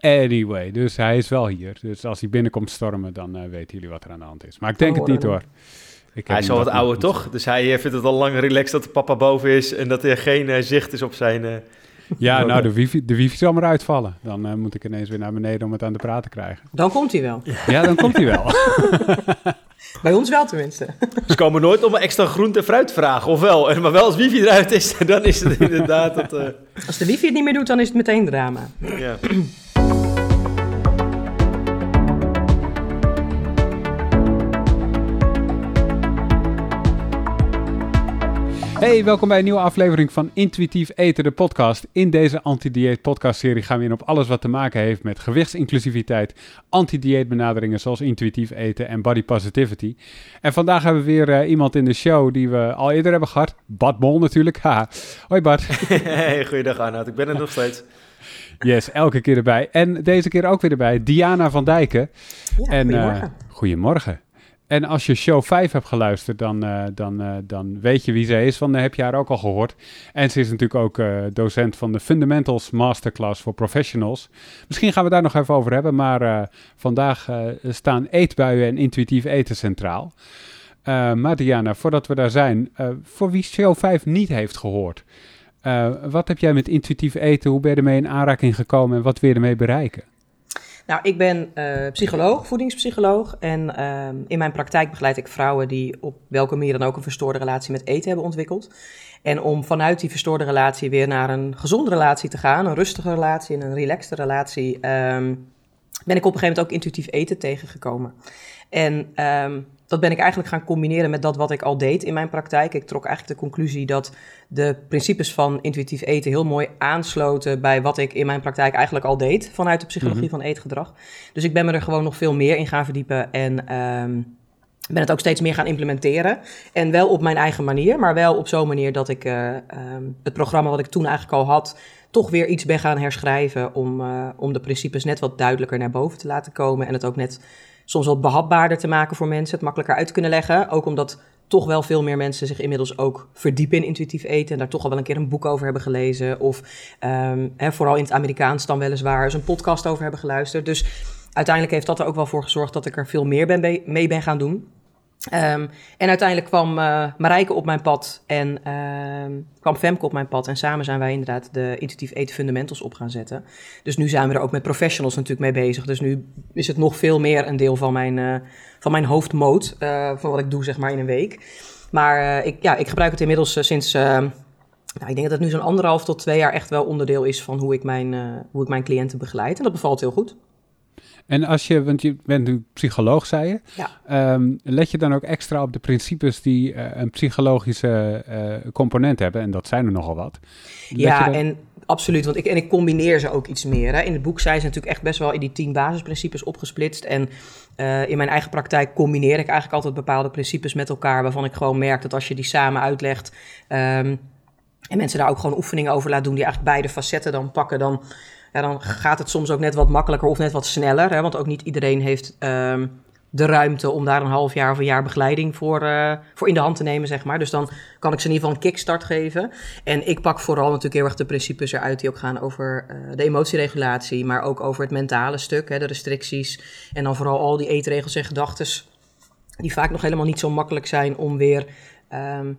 Anyway, dus hij is wel hier. Dus als hij binnenkomt stormen, dan uh, weten jullie wat er aan de hand is. Maar ik denk het niet hoor. hij is al wat ouder, toch? Dus hij vindt het al lang relaxed dat de papa boven is en dat er geen zicht is op zijn... Ja, nou, de wifi, de wifi zal maar uitvallen. Dan uh, moet ik ineens weer naar beneden om het aan de praat te krijgen. Dan komt hij wel. Ja, dan komt hij wel. Bij ons wel tenminste. Ze komen nooit om extra groente en fruit te vragen, of wel? Maar wel als wifi eruit is, dan is het inderdaad... Dat, uh... Als de wifi het niet meer doet, dan is het meteen drama. Ja. Hey, welkom bij een nieuwe aflevering van Intuïtief Eten, de podcast. In deze anti-dieet podcast-serie gaan we in op alles wat te maken heeft met gewichtsinclusiviteit, anti-dieet benaderingen zoals intuïtief eten en body positivity. En vandaag hebben we weer uh, iemand in de show die we al eerder hebben gehad. Bart Bol natuurlijk. Ha. Hoi Bart. Hey, goeiedag Arnoud. Ik ben er nog steeds. Yes, elke keer erbij. En deze keer ook weer erbij, Diana van Dijken. Ja, en, goedemorgen. Uh, goedemorgen. En als je show 5 hebt geluisterd, dan, uh, dan, uh, dan weet je wie ze is, want dan heb je haar ook al gehoord. En ze is natuurlijk ook uh, docent van de Fundamentals Masterclass voor Professionals. Misschien gaan we daar nog even over hebben, maar vandaag staan eetbuien en intuïtief eten centraal. maar Diana, voordat we daar zijn, voor wie show 5 niet heeft gehoord, wat heb jij met intuïtief eten, hoe ben je ermee in aanraking gekomen en wat wil je ermee bereiken? Nou, ik ben uh, psycholoog, voedingspsycholoog. En uh, in mijn praktijk begeleid ik vrouwen die op welke manier dan ook een verstoorde relatie met eten hebben ontwikkeld. En om vanuit die verstoorde relatie weer naar een gezonde relatie te gaan, een rustige relatie en een relaxte relatie, um, ben ik op een gegeven moment ook intuïtief eten tegengekomen. En um, dat ben ik eigenlijk gaan combineren met dat wat ik al deed in mijn praktijk. Ik trok eigenlijk de conclusie dat de principes van intuïtief eten heel mooi aansloten bij wat ik in mijn praktijk eigenlijk al deed vanuit de psychologie mhm. van eetgedrag. Dus ik ben me er gewoon nog veel meer in gaan verdiepen en um, ben het ook steeds meer gaan implementeren. En wel op mijn eigen manier, maar wel op zo'n manier dat ik uh, um, het programma wat ik toen eigenlijk al had, toch weer iets ben gaan herschrijven om, uh, om de principes net wat duidelijker naar boven te laten komen en het ook net soms wat behapbaarder te maken voor mensen, het makkelijker uit te kunnen leggen. Ook omdat toch wel veel meer mensen zich inmiddels ook verdiepen in intuïtief eten en daar toch al wel een keer een boek over hebben gelezen. Of hè, vooral in het Amerikaans dan weliswaar eens een podcast over hebben geluisterd. Dus uiteindelijk heeft dat er ook wel voor gezorgd dat ik er veel meer ben mee ben gaan doen. Um, en uiteindelijk kwam uh, Marijke op mijn pad en uh, kwam Femke op mijn pad. En samen zijn wij inderdaad de intuïtief eten fundamentals op gaan zetten. Dus nu zijn we er ook met professionals natuurlijk mee bezig. Dus nu is het nog veel meer een deel van mijn, uh, van mijn hoofdmoot. Uh, van wat ik doe zeg maar in een week. Maar ik, ja, ik gebruik het inmiddels sinds... Ehm, nou, ik denk dat het nu zo'n anderhalf tot twee jaar echt wel onderdeel is van hoe ik mijn, hoe ik mijn cliënten begeleid. En dat bevalt heel goed. En als je, want je bent nu psycholoog, zei je. Ja. Um, let je dan ook extra op de principes die uh, een psychologische uh, component hebben? En dat zijn er nogal wat. ja, en absoluut. Want ik, en ik combineer ze ook iets meer. Hè. In het boek zijn ze natuurlijk echt best wel in die tien basisprincipes opgesplitst. En uh, in mijn eigen praktijk combineer ik eigenlijk altijd bepaalde principes met elkaar. Waarvan ik gewoon merk dat als je die samen uitlegt. Um, en mensen daar ook gewoon oefeningen over laat doen, die eigenlijk beide facetten dan pakken, dan dan gaat het soms ook net wat makkelijker of net wat sneller. Hè, want ook niet iedereen heeft um, de ruimte om daar een half jaar of een jaar begeleiding voor, uh, voor in de hand te nemen, zeg maar. Dus dan kan ik ze in ieder geval een kickstart geven. En ik pak vooral natuurlijk heel erg de principes eruit die ook gaan over uh, de emotieregulatie, maar ook over het mentale stuk, hè, de restricties. En dan vooral al die eetregels en gedachten, die vaak nog helemaal niet zo makkelijk zijn om weer um,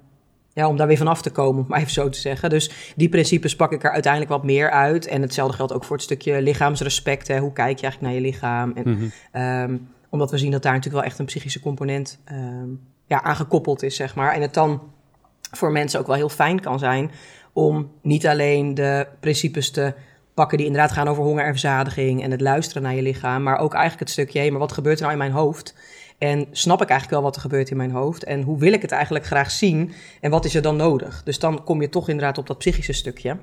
ja, om daar weer vanaf te komen, om maar even zo te zeggen. Dus die principes pak ik er uiteindelijk wat meer uit. En hetzelfde geldt ook voor het stukje lichaamsrespect. Hè. Hoe kijk je eigenlijk naar je lichaam? En, mm omdat we zien dat daar natuurlijk wel echt een psychische component um, ja, aan gekoppeld is, zeg maar. En het dan voor mensen ook wel heel fijn kan zijn om niet alleen de principes te pakken die inderdaad gaan over honger en verzadiging en het luisteren naar je lichaam, maar ook eigenlijk het stukje, hé, maar wat gebeurt er nou in mijn hoofd? En snap ik eigenlijk wel wat er gebeurt in mijn hoofd? En hoe wil ik het eigenlijk graag zien? En wat is er dan nodig? Dus dan kom je toch inderdaad op dat psychische stukje.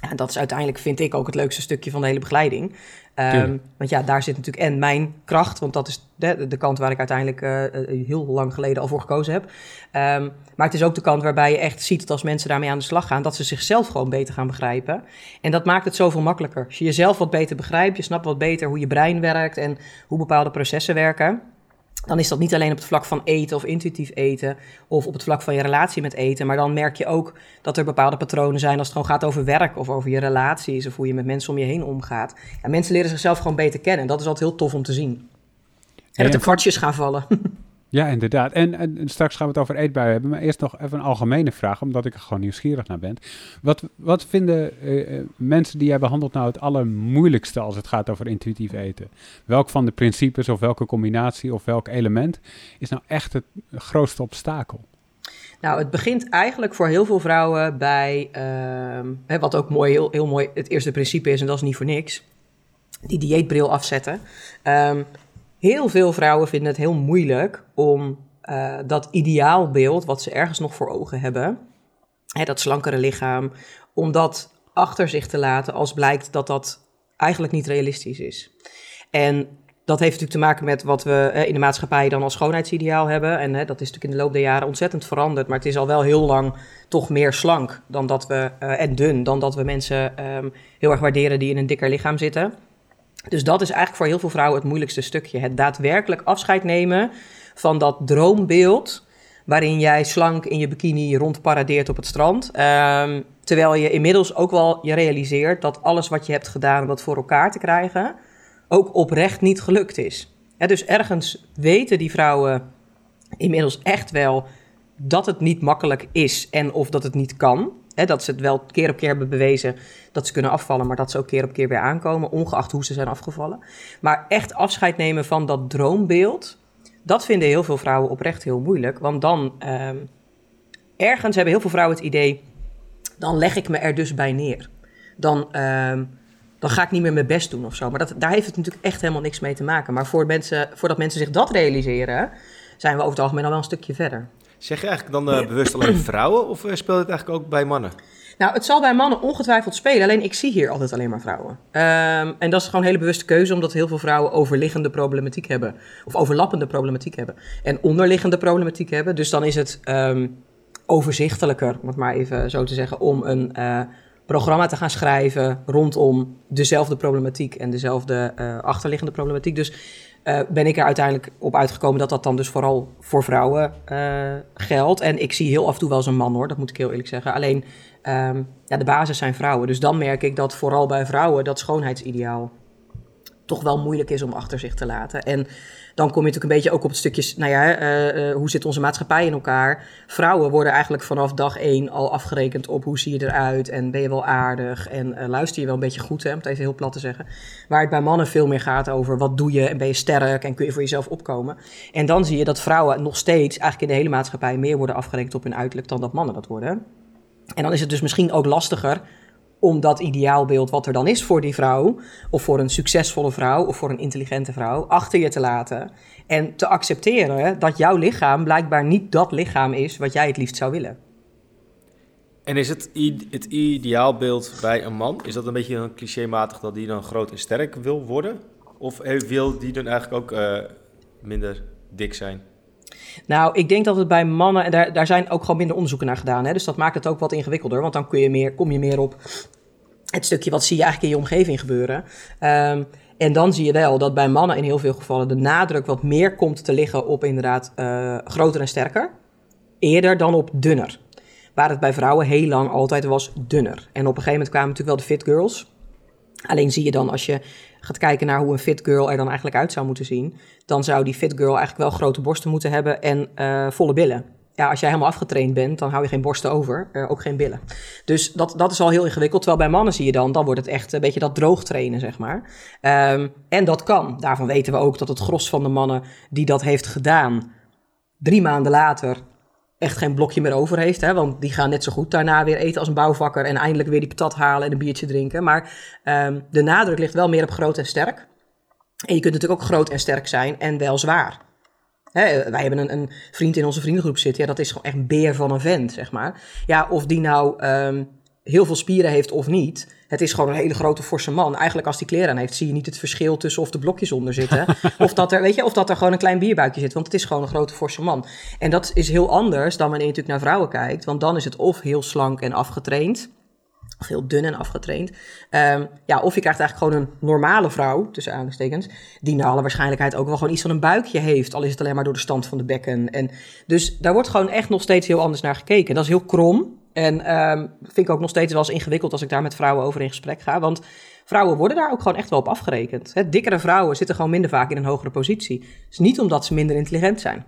En dat is uiteindelijk, vind ik, ook het leukste stukje van de hele begeleiding. Um, want ja, daar zit natuurlijk en mijn kracht, want dat is de, de kant waar ik uiteindelijk uh, heel lang geleden al voor gekozen heb. Um, maar het is ook de kant waarbij je echt ziet dat als mensen daarmee aan de slag gaan, dat ze zichzelf gewoon beter gaan begrijpen. En dat maakt het zoveel makkelijker. Als je jezelf wat beter begrijpt, je snapt wat beter hoe je brein werkt en hoe bepaalde processen werken dan is dat niet alleen op het vlak van eten of intuïtief eten of op het vlak van je relatie met eten, maar dan merk je ook dat er bepaalde patronen zijn als het gewoon gaat over werk of over je relaties of hoe je met mensen om je heen omgaat. Ja, mensen leren zichzelf gewoon beter kennen en dat is altijd heel tof om te zien. En dat er kwartjes gaan vallen. Ja, inderdaad. En, straks gaan we het over eetbuien hebben. Maar eerst nog even een algemene vraag, omdat ik er gewoon nieuwsgierig naar ben. Wat, wat vinden eh, eh, mensen die jij behandelt nou het allermoeilijkste als het gaat over intuïtief eten? Welk van de principes of welke combinatie of welk element is nou echt het grootste obstakel? Nou, het begint eigenlijk voor heel veel vrouwen bij, uh, wat ook mooi, heel, heel mooi het eerste principe is, en dat is niet voor niks, die dieetbril afzetten. Um, heel veel vrouwen vinden het heel moeilijk om uh, dat ideaalbeeld, wat ze ergens nog voor ogen hebben, hè, dat slankere lichaam, om dat achter zich te laten als blijkt dat dat eigenlijk niet realistisch is. En dat heeft natuurlijk te maken met wat we in de maatschappij dan als schoonheidsideaal hebben. En hè, dat is natuurlijk in de loop der jaren ontzettend veranderd. Maar het is al wel heel lang toch meer slank dan dat we, uh, en dun dan dat we mensen um, heel erg waarderen die in een dikker lichaam zitten. Dus dat is eigenlijk voor heel veel vrouwen het moeilijkste stukje. Het daadwerkelijk afscheid nemen van dat droombeeld waarin jij slank in je bikini rondparadeert op het strand. Um, terwijl je inmiddels ook wel je realiseert dat alles wat je hebt gedaan om dat voor elkaar te krijgen, ook oprecht niet gelukt is. dus ergens weten die vrouwen inmiddels echt wel dat het niet makkelijk is en of dat het niet kan. Dat ze het wel keer op keer hebben bewezen dat ze kunnen afvallen, maar dat ze ook keer op keer weer aankomen, ongeacht hoe ze zijn afgevallen. Maar echt afscheid nemen van dat droombeeld, dat vinden heel veel vrouwen oprecht heel moeilijk. Want dan, um, ergens hebben heel veel vrouwen het idee, dan leg ik me er dus bij neer. Dan, um, dan ga ik niet meer mijn best doen of zo. Maar dat, daar heeft het natuurlijk echt helemaal niks mee te maken. Maar voor mensen, voordat mensen zich dat realiseren, zijn we over het algemeen al wel een stukje verder. Zeg je eigenlijk dan uh, bewust alleen vrouwen of uh, speelt het eigenlijk ook bij mannen? Nou, het zal bij mannen ongetwijfeld spelen, alleen ik zie hier altijd alleen maar vrouwen. Um, en dat is gewoon een hele bewuste keuze, omdat heel veel vrouwen overliggende problematiek hebben. Of overlappende problematiek hebben. En onderliggende problematiek hebben. Dus dan is het um, overzichtelijker, om het maar even zo te zeggen, om een uh, programma te gaan schrijven rondom dezelfde problematiek en dezelfde uh, achterliggende problematiek. Dus uh, ben ik er uiteindelijk op uitgekomen dat dat dan dus vooral voor vrouwen uh, geldt. En ik zie heel af en toe wel eens een man hoor, dat moet ik heel eerlijk zeggen. Alleen um, ja, de basis zijn vrouwen. Dus dan merk ik dat vooral bij vrouwen dat schoonheidsideaal toch wel moeilijk is om achter zich te laten. En dan kom je natuurlijk een beetje ook op het stukje, nou ja, uh, uh, hoe zit onze maatschappij in elkaar? Vrouwen worden eigenlijk vanaf dag één al afgerekend op hoe zie je eruit en ben je wel aardig en uh, luister je wel een beetje goed, hè, om het even heel plat te zeggen. Waar het bij mannen veel meer gaat over wat doe je en ben je sterk en kun je voor jezelf opkomen. En dan zie je dat vrouwen nog steeds eigenlijk in de hele maatschappij meer worden afgerekend op hun uiterlijk dan dat mannen dat worden. En dan is het dus misschien ook lastiger om dat ideaalbeeld wat er dan is voor die vrouw, of voor een succesvolle vrouw, of voor een intelligente vrouw, achter je te laten. En te accepteren dat jouw lichaam blijkbaar niet dat lichaam is wat jij het liefst zou willen. En is het, het ideaalbeeld bij een man, is dat een beetje een clichématig dat die dan groot en sterk wil worden? Of wil die dan eigenlijk ook uh, minder dik zijn? Nou, ik denk dat het bij mannen, en daar, daar zijn ook gewoon minder onderzoeken naar gedaan. Hè? Dus dat maakt het ook wat ingewikkelder. Want dan kun je meer, kom je meer op het stukje wat zie je eigenlijk in je omgeving gebeuren. Um, en dan zie je wel dat bij mannen in heel veel gevallen de nadruk wat meer komt te liggen op inderdaad uh, groter en sterker. Eerder dan op dunner. Waar het bij vrouwen heel lang altijd was dunner. En op een gegeven moment kwamen natuurlijk wel de fit girls. Alleen zie je dan als je gaat kijken naar hoe een fit girl er dan eigenlijk uit zou moeten zien, dan zou die fit girl eigenlijk wel grote borsten moeten hebben en uh, volle billen. Ja, als jij helemaal afgetraind bent, dan hou je geen borsten over, uh, ook geen billen. Dus dat, dat is al heel ingewikkeld. Terwijl bij mannen zie je dan, dan wordt het echt een beetje dat droog trainen, zeg maar. Um, en dat kan. Daarvan weten we ook dat het gros van de mannen die dat heeft gedaan, drie maanden later echt geen blokje meer over heeft. Hè? Want die gaan net zo goed daarna weer eten als een bouwvakker en eindelijk weer die patat halen en een biertje drinken. Maar um, de nadruk ligt wel meer op groot en sterk. En je kunt natuurlijk ook groot en sterk zijn en wel zwaar. Wij hebben een, een, vriend in onze vriendengroep zitten. Ja, dat is gewoon echt een beer van een vent, zeg maar. Ja, of die nou um, heel veel spieren heeft of niet. Het is gewoon een hele grote forse man. Eigenlijk als die kleren aan heeft, zie je niet het verschil tussen of de blokjes onder zitten. of, dat er, weet je, of dat er gewoon een klein bierbuikje zit. Want het is gewoon een grote forse man. En dat is heel anders dan wanneer je natuurlijk naar vrouwen kijkt. Want dan is het of heel slank en afgetraind. Of heel dun en afgetraind. Ehm, ja, of je krijgt eigenlijk gewoon een normale vrouw, tussen aanstekens, die naar alle waarschijnlijkheid ook wel gewoon iets van een buikje heeft. Al is het alleen maar door de stand van de bekken. En dus daar wordt gewoon echt nog steeds heel anders naar gekeken. Dat is heel krom. En um, vind ik ook nog steeds wel eens ingewikkeld als ik daar met vrouwen over in gesprek ga. Want vrouwen worden daar ook gewoon echt wel op afgerekend. Hè, dikkere vrouwen zitten gewoon minder vaak in een hogere positie. Dus niet omdat ze minder intelligent zijn.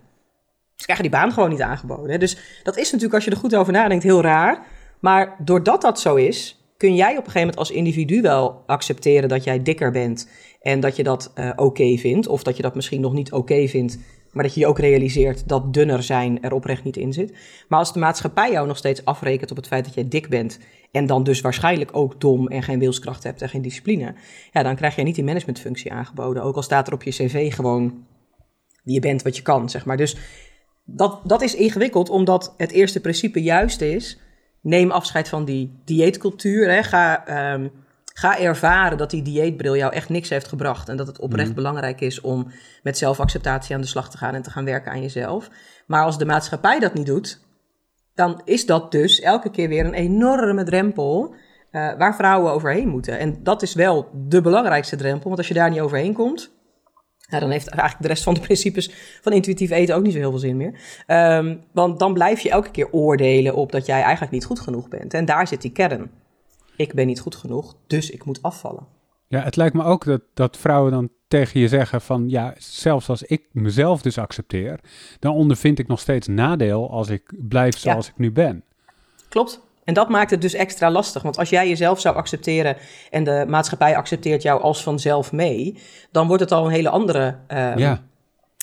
Ze krijgen die baan gewoon niet aangeboden. Dus dat is natuurlijk, als je er goed over nadenkt, heel raar. Maar doordat dat zo is, kun jij op een gegeven moment als individu wel accepteren dat jij dikker bent. En dat je dat uh, oké vindt. Of dat je dat misschien nog niet oké vindt. Maar dat je je ook realiseert dat dunner zijn er oprecht niet in zit. Maar als de maatschappij jou nog steeds afrekent op het feit dat jij dik bent. En dan dus waarschijnlijk ook dom en geen wilskracht hebt en geen discipline. Ja, dan krijg je niet die managementfunctie aangeboden. Ook al staat er op je cv gewoon wie je bent, wat je kan, zeg maar. Dus dat, dat is ingewikkeld, omdat het eerste principe juist is neem afscheid van die dieetcultuur. Hè. Ga, um, ga ervaren dat die dieetbril jou echt niks heeft gebracht. En dat het oprecht mhm. belangrijk is om met zelfacceptatie aan de slag te gaan en te gaan werken aan jezelf. Maar als de maatschappij dat niet doet, dan is dat dus elke keer weer een enorme drempel. Uh, waar vrouwen overheen moeten. En dat is wel de belangrijkste drempel, want als je daar niet overheen komt, ja, dan heeft eigenlijk de rest van de principes van intuïtief eten ook niet zo heel veel zin meer. Um, want dan blijf je elke keer oordelen op dat jij eigenlijk niet goed genoeg bent. En daar zit die kern. Ik ben niet goed genoeg, dus ik moet afvallen. Ja, het lijkt me ook dat, dat vrouwen dan tegen je zeggen van ja, zelfs als ik mezelf dus accepteer, dan ondervind ik nog steeds nadeel als ik blijf zoals ik nu ben. Klopt. En dat maakt het dus extra lastig. Want als jij jezelf zou accepteren en de maatschappij accepteert jou als vanzelf mee, dan wordt het al een hele andere. Um, ja.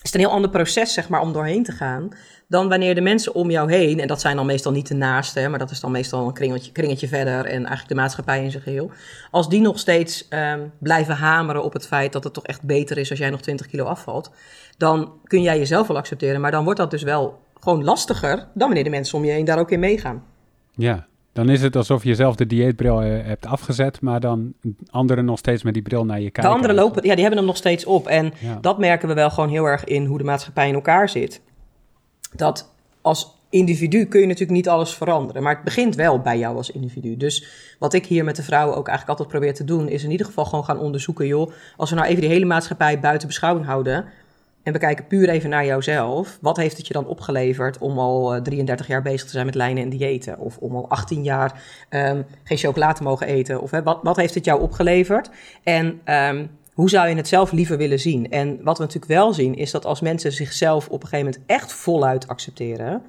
Is een heel ander proces, zeg maar, om doorheen te gaan. Dan wanneer de mensen om jou heen, en dat zijn dan meestal niet de naasten, maar dat is dan meestal een kringetje, kringetje verder en eigenlijk de maatschappij in zijn geheel. Als die nog steeds um, blijven hameren op het feit dat het toch echt beter is als jij nog 20 kilo afvalt, dan kun jij jezelf wel accepteren. Maar dan wordt dat dus wel gewoon lastiger dan wanneer de mensen om je heen daar ook in meegaan. Ja, dan is het alsof je zelf de dieetbril eh, hebt afgezet, maar dan anderen nog steeds met die bril naar je kijken. De anderen lopen, ja, die hebben hem nog steeds op. En dat merken we wel gewoon heel erg in hoe de maatschappij in elkaar zit. Dat als individu kun je natuurlijk niet alles veranderen, maar het begint wel bij jou als individu. Dus wat ik hier met de vrouwen ook eigenlijk altijd probeer te doen, is in ieder geval gewoon gaan onderzoeken, joh, als we nou even die hele maatschappij buiten beschouwing houden, en we kijken puur even naar jouzelf. Wat heeft het je dan opgeleverd om al 33 eh, jaar bezig te zijn met lijnen en diëten? Of om al 18 jaar um, geen chocolade te mogen eten? Of hè, wat, wat heeft het jou opgeleverd? En um, hoe zou je het zelf liever willen zien? En wat we natuurlijk wel zien, is dat als mensen zichzelf op een gegeven moment echt voluit accepteren,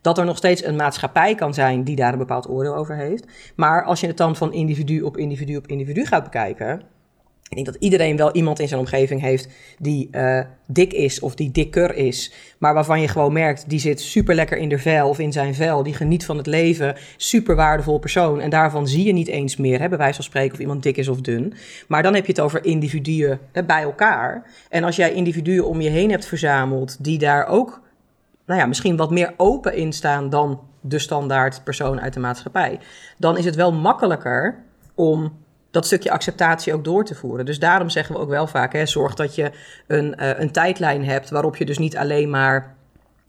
dat er nog steeds een maatschappij kan zijn die daar een bepaald oordeel over heeft. Maar als je het dan van individu op individu op individu gaat bekijken, ik denk dat iedereen wel iemand in zijn omgeving heeft die uh, dik is of die dikker is. Maar waarvan je gewoon merkt, die zit super lekker in de vel of in zijn vel. Die geniet van het leven. Super waardevol persoon. En daarvan zie je niet eens meer, hè, bij wijze van spreken, of iemand dik is of dun. Maar dan heb je het over individuen bij elkaar. En als jij individuen om je heen hebt verzameld die daar ook, nou ja, misschien wat meer open in staan dan de standaard persoon uit de maatschappij. Dan is het wel makkelijker om dat stukje acceptatie ook door te voeren. Dus daarom zeggen we ook wel vaak: hè, zorg dat je een, uh, een tijdlijn hebt waarop je dus niet alleen maar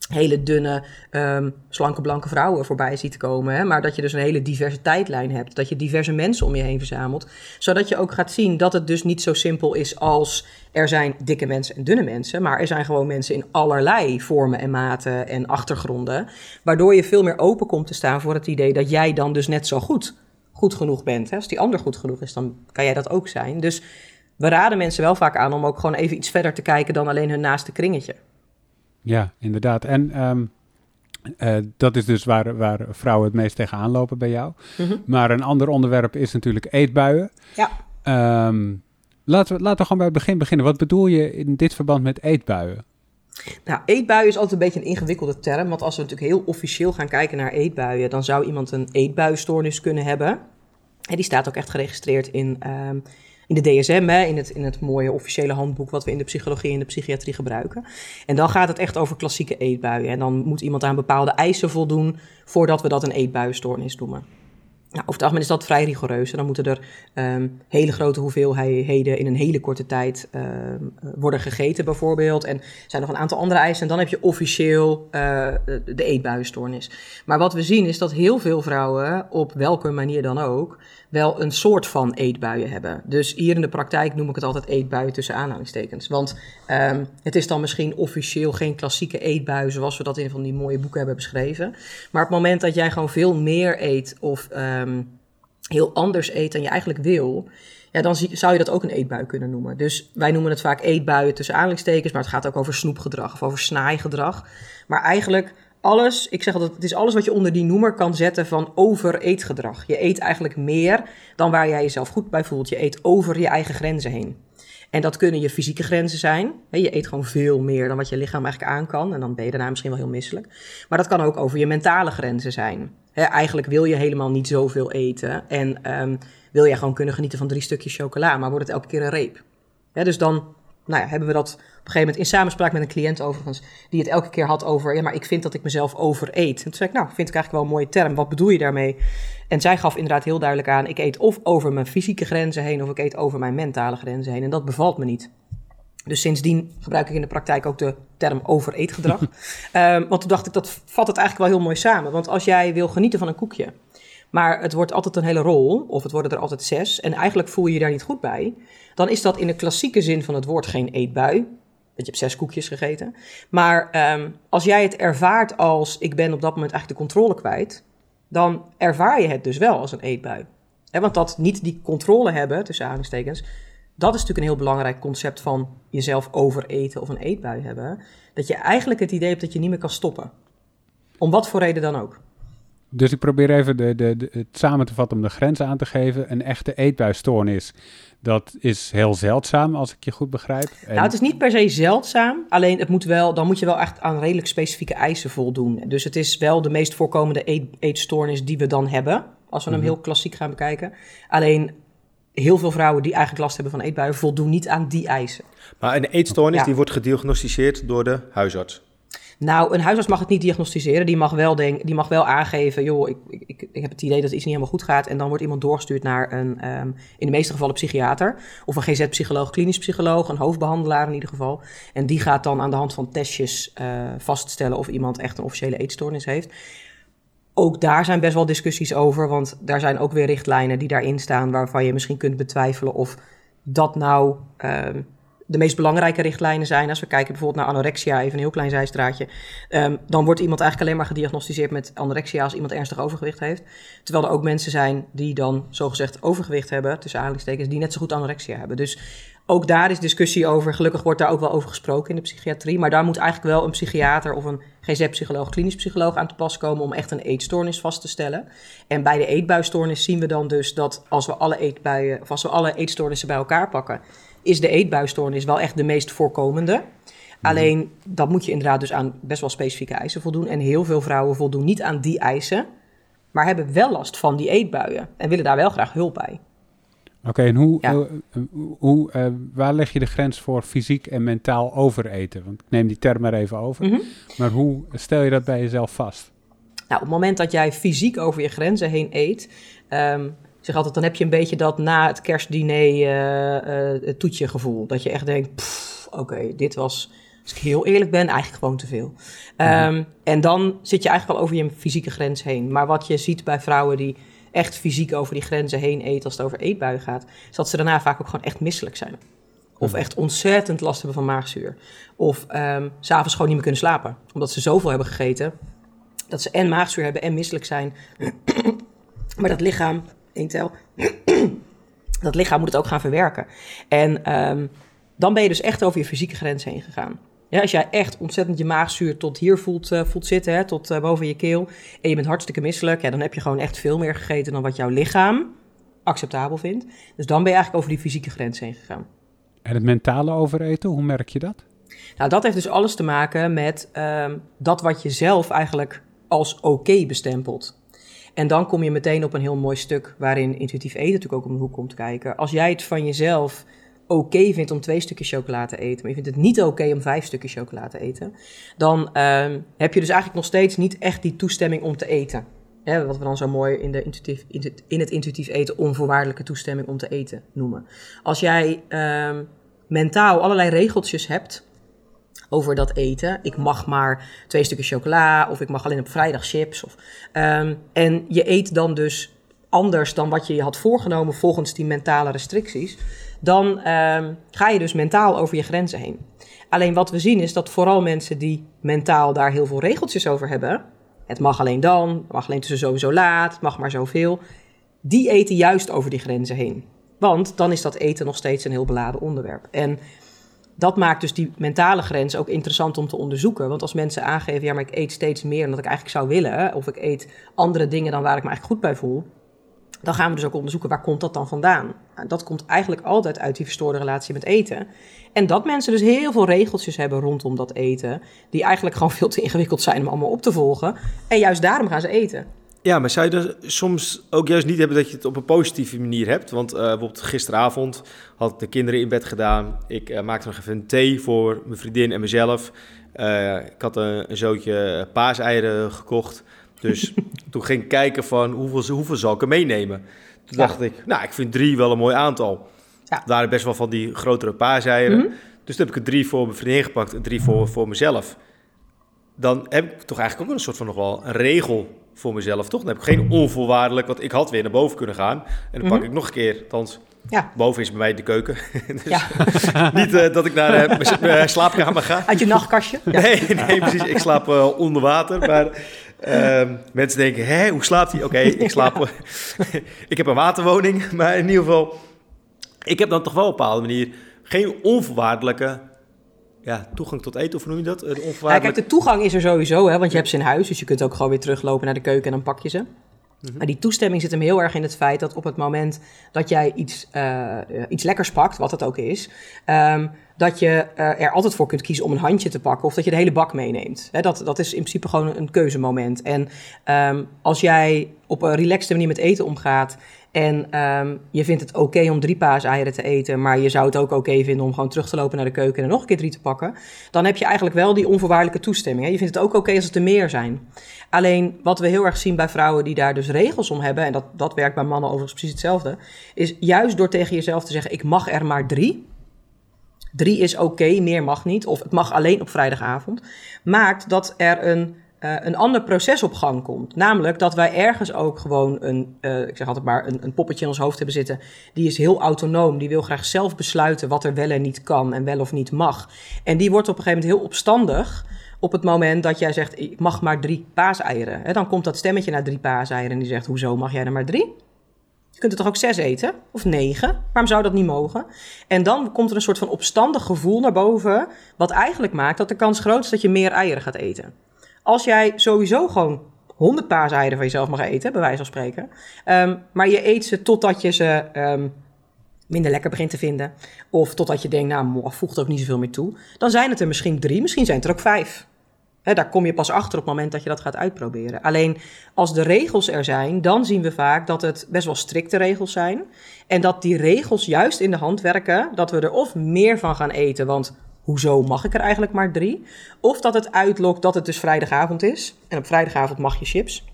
hele dunne, um, slanke, blanke vrouwen voorbij ziet komen. Hè? Maar dat je dus een hele diverse tijdlijn hebt. Dat je diverse mensen om je heen verzamelt. Zodat je ook gaat zien dat het dus niet zo simpel is als er zijn dikke mensen en dunne mensen. Maar er zijn gewoon mensen in allerlei vormen en maten en achtergronden. Waardoor je veel meer open komt te staan voor het idee dat jij dan dus net zo goed goed genoeg bent. Hè? Als die ander goed genoeg is, dan kan jij dat ook zijn. Dus we raden mensen wel vaak aan om ook gewoon even iets verder te kijken dan alleen hun naaste kringetje. Ja, inderdaad. En um, uh, dat is dus waar, waar vrouwen het meest tegenaan lopen bij jou. Mm -hmm. Maar een ander onderwerp is natuurlijk eetbuien. Ja. Um, laten, we, laten we gewoon bij het begin beginnen. Wat bedoel je in dit verband met eetbuien? Nou, eetbuien is altijd een beetje een ingewikkelde term. Want als we natuurlijk heel officieel gaan kijken naar eetbuien, dan zou iemand een eetbuistoornis kunnen hebben. En die staat ook echt geregistreerd in, um, in de DSM, hè, in, het, in het mooie officiële handboek wat we in de psychologie en de psychiatrie gebruiken. En dan gaat het echt over klassieke eetbuien. En dan moet iemand aan bepaalde eisen voldoen voordat we dat een eetbuienstoornis noemen. Nou, over het algemeen is dat vrij rigoureus. En dan moeten er ehm, hele grote hoeveelheden in een hele korte tijd ehm, worden gegeten, bijvoorbeeld. En er zijn nog een aantal andere eisen. En dan heb je officieel uh, de eetbuienstoornis. Maar wat we zien is dat heel veel vrouwen, op welke manier dan ook, wel een soort van eetbuien hebben. Dus hier in de praktijk noem ik het altijd eetbuien tussen aanhalingstekens. Want um, het is dan misschien officieel geen klassieke eetbui zoals we dat in van die mooie boeken hebben beschreven. Maar op het moment dat jij gewoon veel meer eet of um, heel anders eet dan je eigenlijk wil, ja, dan zou je dat ook een eetbui kunnen noemen. Dus wij noemen het vaak eetbuien tussen aanhalingstekens, maar het gaat ook over snoepgedrag of over snaaigedrag. Maar eigenlijk alles, ik zeg altijd, het is alles wat je onder die noemer kan zetten van overeetgedrag. Je eet eigenlijk meer dan waar jij jezelf goed bij voelt. Je eet over je eigen grenzen heen. En dat kunnen je fysieke grenzen zijn. Je eet gewoon veel meer dan wat je lichaam eigenlijk aan kan. En dan ben je daarna misschien wel heel misselijk. Maar dat kan ook over je mentale grenzen zijn. Eigenlijk wil je helemaal niet zoveel eten. En um, wil je gewoon kunnen genieten van drie stukjes chocola. Maar wordt het elke keer een reep. dus dan nou ja, hebben we dat gegeven moment in samenspraak met een cliënt overigens, die het elke keer had over, ja, maar ik vind dat ik mezelf overeet. En toen zei ik, nou, vind ik eigenlijk wel een mooie term, wat bedoel je daarmee? En zij gaf inderdaad heel duidelijk aan, ik eet of over mijn fysieke grenzen heen, of ik eet over mijn mentale grenzen heen. En dat bevalt me niet. Dus sindsdien gebruik ik in de praktijk ook de term overeetgedrag. um, want toen dacht ik, dat vat het eigenlijk wel heel mooi samen. Want als jij wil genieten van een koekje, maar het wordt altijd een hele rol, of het worden er altijd zes, en eigenlijk voel je je daar niet goed bij, dan is dat in de klassieke zin van het woord geen eetbui. Je hebt zes koekjes gegeten. Maar um, als jij het ervaart als ik ben op dat moment eigenlijk de controle kwijt, dan ervaar je het dus wel als een eetbui. Want dat niet die controle hebben, tussen aanhalingstekens, dat is natuurlijk een heel belangrijk concept van jezelf overeten of een eetbui hebben. Dat je eigenlijk het idee hebt dat je niet meer kan stoppen. Om wat voor reden dan ook. Dus ik probeer even de, de, de, het samen te vatten om de grens aan te geven. Een echte eetbuistoornis, dat is heel zeldzaam, als ik je goed begrijp. En... Nou, het is niet per se zeldzaam, alleen het moet wel, dan moet je wel echt aan redelijk specifieke eisen voldoen. Dus het is wel de meest voorkomende eet, eetstoornis die we dan hebben, als we hem mhm. heel klassiek gaan bekijken. Alleen heel veel vrouwen die eigenlijk last hebben van eetbuien voldoen niet aan die eisen. Maar een eetstoornis die wordt gediagnosticeerd door de huisarts? Nou, een huisarts mag het niet diagnosticeren. Die mag wel, denk, die mag wel aangeven, joh, ik, ik, ik heb het idee dat iets niet helemaal goed gaat. En dan wordt iemand doorgestuurd naar een, um, in de meeste gevallen psychiater. Of een GZ-psycholoog, klinisch psycholoog, een hoofdbehandelaar in ieder geval. En die gaat dan aan de hand van testjes uh, vaststellen of iemand echt een officiële eetstoornis heeft. Ook daar zijn best wel discussies over, want daar zijn ook weer richtlijnen die daarin staan waarvan je misschien kunt betwijfelen of dat nou... Uh, de meest belangrijke richtlijnen zijn. Als we kijken bijvoorbeeld naar anorexia, even een heel klein zijstraatje. Um, dan wordt iemand eigenlijk alleen maar gediagnosticeerd met anorexia als iemand ernstig overgewicht heeft. Terwijl er ook mensen zijn die dan zogezegd overgewicht hebben, tussen aanhalingstekens, die net zo goed anorexia hebben. Dus ook daar is discussie over. Gelukkig wordt daar ook wel over gesproken in de psychiatrie. Maar daar moet eigenlijk wel een psychiater of een GZ-psycholoog, klinisch psycholoog aan te pas komen om echt een eetstoornis vast te stellen. En bij de eetbuistoornis zien we dan dus dat als we alle eetbuien, of als we alle eetstoornissen bij elkaar pakken, is de eetbuistoornis wel echt de meest voorkomende. Mhm. Alleen dat moet je inderdaad dus aan best wel specifieke eisen voldoen. En heel veel vrouwen voldoen niet aan die eisen, maar hebben wel last van die eetbuien en willen daar wel graag hulp bij. Oké, en hoe, ja. uh, hoe, uh, waar leg je de grens voor fysiek en mentaal overeten? Want ik neem die term maar even over. Mm -hmm. Maar hoe stel je dat bij jezelf vast? Nou, op het moment dat jij fysiek over je grenzen heen eet, um, ik zeg altijd, dan heb je een beetje dat na het kerstdiner uh, uh, toetje gevoel. Dat je echt denkt, oké, okay, dit was, als ik heel eerlijk ben, eigenlijk gewoon te veel. Mm um, en dan zit je eigenlijk al over je fysieke grens heen. Maar wat je ziet bij vrouwen die echt fysiek over die grenzen heen eten als het over eetbuien gaat, is dat ze daarna vaak ook gewoon echt misselijk zijn. Of mhm. echt ontzettend last hebben van maagzuur. Of um, s'avonds gewoon niet meer kunnen slapen. Omdat ze zoveel hebben gegeten. Dat ze en maagzuur hebben en misselijk zijn. maar dat lichaam één tel. dat lichaam moet het ook gaan verwerken. En um, dan ben je dus echt over je fysieke grens heen gegaan. Ja, als jij echt ontzettend je maagzuur tot hier voelt, uh, voelt zitten, hè, tot uh, boven je keel, en je bent hartstikke misselijk, ja, dan heb je gewoon echt veel meer gegeten dan wat jouw lichaam acceptabel vindt. Dus dan ben je eigenlijk over die fysieke grens heen gegaan. En het mentale overeten, hoe merk je dat? Nou, dat heeft dus alles te maken met um, dat wat je zelf eigenlijk als oké okay bestempelt. En dan kom je meteen op een heel mooi stuk waarin intuïtief eten natuurlijk ook om de hoek komt kijken. Als jij het van jezelf oké vindt om twee stukjes chocola te eten, maar je vindt het niet oké om vijf stukjes chocola te eten, dan uh, heb je dus eigenlijk nog steeds niet echt die toestemming om te eten. wat we dan zo mooi in, de intuïtief, in het intuïtief eten onvoorwaardelijke toestemming om te eten noemen. Als jij ehm, mentaal allerlei regeltjes hebt over dat eten. Ik mag maar twee stukken chocola of ik mag alleen op vrijdag chips. Of, ehm, en je eet dan dus anders dan wat je je had voorgenomen volgens die mentale restricties. Dan ehm, ga je dus mentaal over je grenzen heen. Alleen wat we zien is dat vooral mensen die mentaal daar heel veel regeltjes over hebben. Het mag alleen dan, het mag alleen tussen sowieso laat, het mag maar zoveel. Die eten juist over die grenzen heen. Want dan is dat eten nog steeds een heel beladen onderwerp. En dat maakt dus die mentale grens ook interessant om te onderzoeken. Want als mensen aangeven, ja, maar ik eet steeds meer dan dat ik eigenlijk zou willen, of ik eet andere dingen dan waar ik me eigenlijk goed bij voel, dan gaan we dus ook onderzoeken waar komt dat dan vandaan. Nou, dat komt eigenlijk altijd uit die verstoorde relatie met eten. En dat mensen dus heel veel regeltjes hebben rondom dat eten, die eigenlijk gewoon veel te ingewikkeld zijn om allemaal op te volgen. En juist daarom gaan ze eten. Ja, maar zou je dan soms ook juist niet hebben dat je het op een positieve manier hebt? Want uh, bijvoorbeeld gisteravond had ik de kinderen in bed gedaan. Ik uh, maakte nog even een thee voor mijn vriendin en mezelf. Uh, ik had een, een zootje paaseieren gekocht. Dus toen ging ik kijken van hoeveel, hoeveel zal ik er meenemen. Toen dacht ik, nou, ik vind drie wel een mooi aantal. Ja. Er waren best wel van die grotere paaseieren. Mm -hmm. Dus toen heb ik er drie voor mijn vriendin gepakt en drie voor, voor mezelf. Dan heb ik toch eigenlijk ook wel een soort van nog wel een regel voor mezelf, toch? Dan heb ik geen onvoorwaardelijk, want ik had weer naar boven kunnen gaan. En dan pak mm -hmm. ik nog een keer, althans, ja. boven is bij mij de keuken. dus ja. niet uh, dat ik naar uh, mijn slaapkamer ga. Uit je nachtkastje? Ja. Nee, nee, precies. Ik slaap uh, onder water, maar... Uh, mensen denken, hé, hoe slaapt hij? Oké, okay, ik slaap... ik heb een waterwoning, maar in ieder geval... Ik heb dan toch wel op een bepaalde manier geen onvoorwaardelijke ja, toegang tot eten, of noem je dat? De ja, kijk, de toegang is er sowieso, hè, want je hebt ze in huis, dus je kunt ook gewoon weer teruglopen naar de keuken en dan pak je ze. Mm-hmm. Maar die toestemming zit hem heel erg in het feit dat op het moment dat jij iets, uh, iets lekkers pakt, wat het ook is, um, dat je uh, er altijd voor kunt kiezen om een handje te pakken of dat je de hele bak meeneemt. Hè, dat, dat is in principe gewoon een keuzemoment. En um, als jij op een relaxte manier met eten omgaat en um, je vindt het oké om drie paaseieren te eten, maar je zou het ook oké vinden om gewoon terug te lopen naar de keuken en nog een keer drie te pakken, dan heb je eigenlijk wel die onvoorwaardelijke toestemming. Hè? Je vindt het ook oké als het er meer zijn. Alleen wat we heel erg zien bij vrouwen die daar dus regels om hebben, en dat, dat werkt bij mannen overigens precies hetzelfde, is juist door tegen jezelf te zeggen: ik mag er maar drie. Drie is oké, meer mag niet, of het mag alleen op vrijdagavond, maakt dat er een uh, een ander proces op gang komt. Namelijk dat wij ergens ook gewoon een, uh, ik zeg altijd maar, een, een, poppetje in ons hoofd hebben zitten. Die is heel autonoom. Die wil graag zelf besluiten wat er wel en niet kan en wel of niet mag. En die wordt op een gegeven moment heel opstandig op het moment dat jij zegt, ik mag maar drie paaseieren. He, dan komt dat stemmetje naar drie paaseieren en die zegt, hoezo mag jij er maar drie? Je kunt er toch ook zes eten? Of negen? Waarom zou dat niet mogen? En dan komt er een soort van opstandig gevoel naar boven, wat eigenlijk maakt dat de kans groot is dat je meer eieren gaat eten. Als jij sowieso gewoon 100 paaseieren van jezelf mag eten, bij wijze van spreken. Um, maar je eet ze totdat je ze um, minder lekker begint te vinden. Of totdat je denkt, nou, voegt ook niet zoveel meer toe. Dan zijn het er misschien drie, misschien zijn het er ook vijf. Daar kom je pas achter op het moment dat je dat gaat uitproberen. Alleen als de regels er zijn, dan zien we vaak dat het best wel strikte regels zijn. En dat die regels juist in de hand werken dat we er of meer van gaan eten. Want hoezo mag ik er eigenlijk maar drie? Of dat het uitlokt dat het dus vrijdagavond is. En op vrijdagavond mag je chips.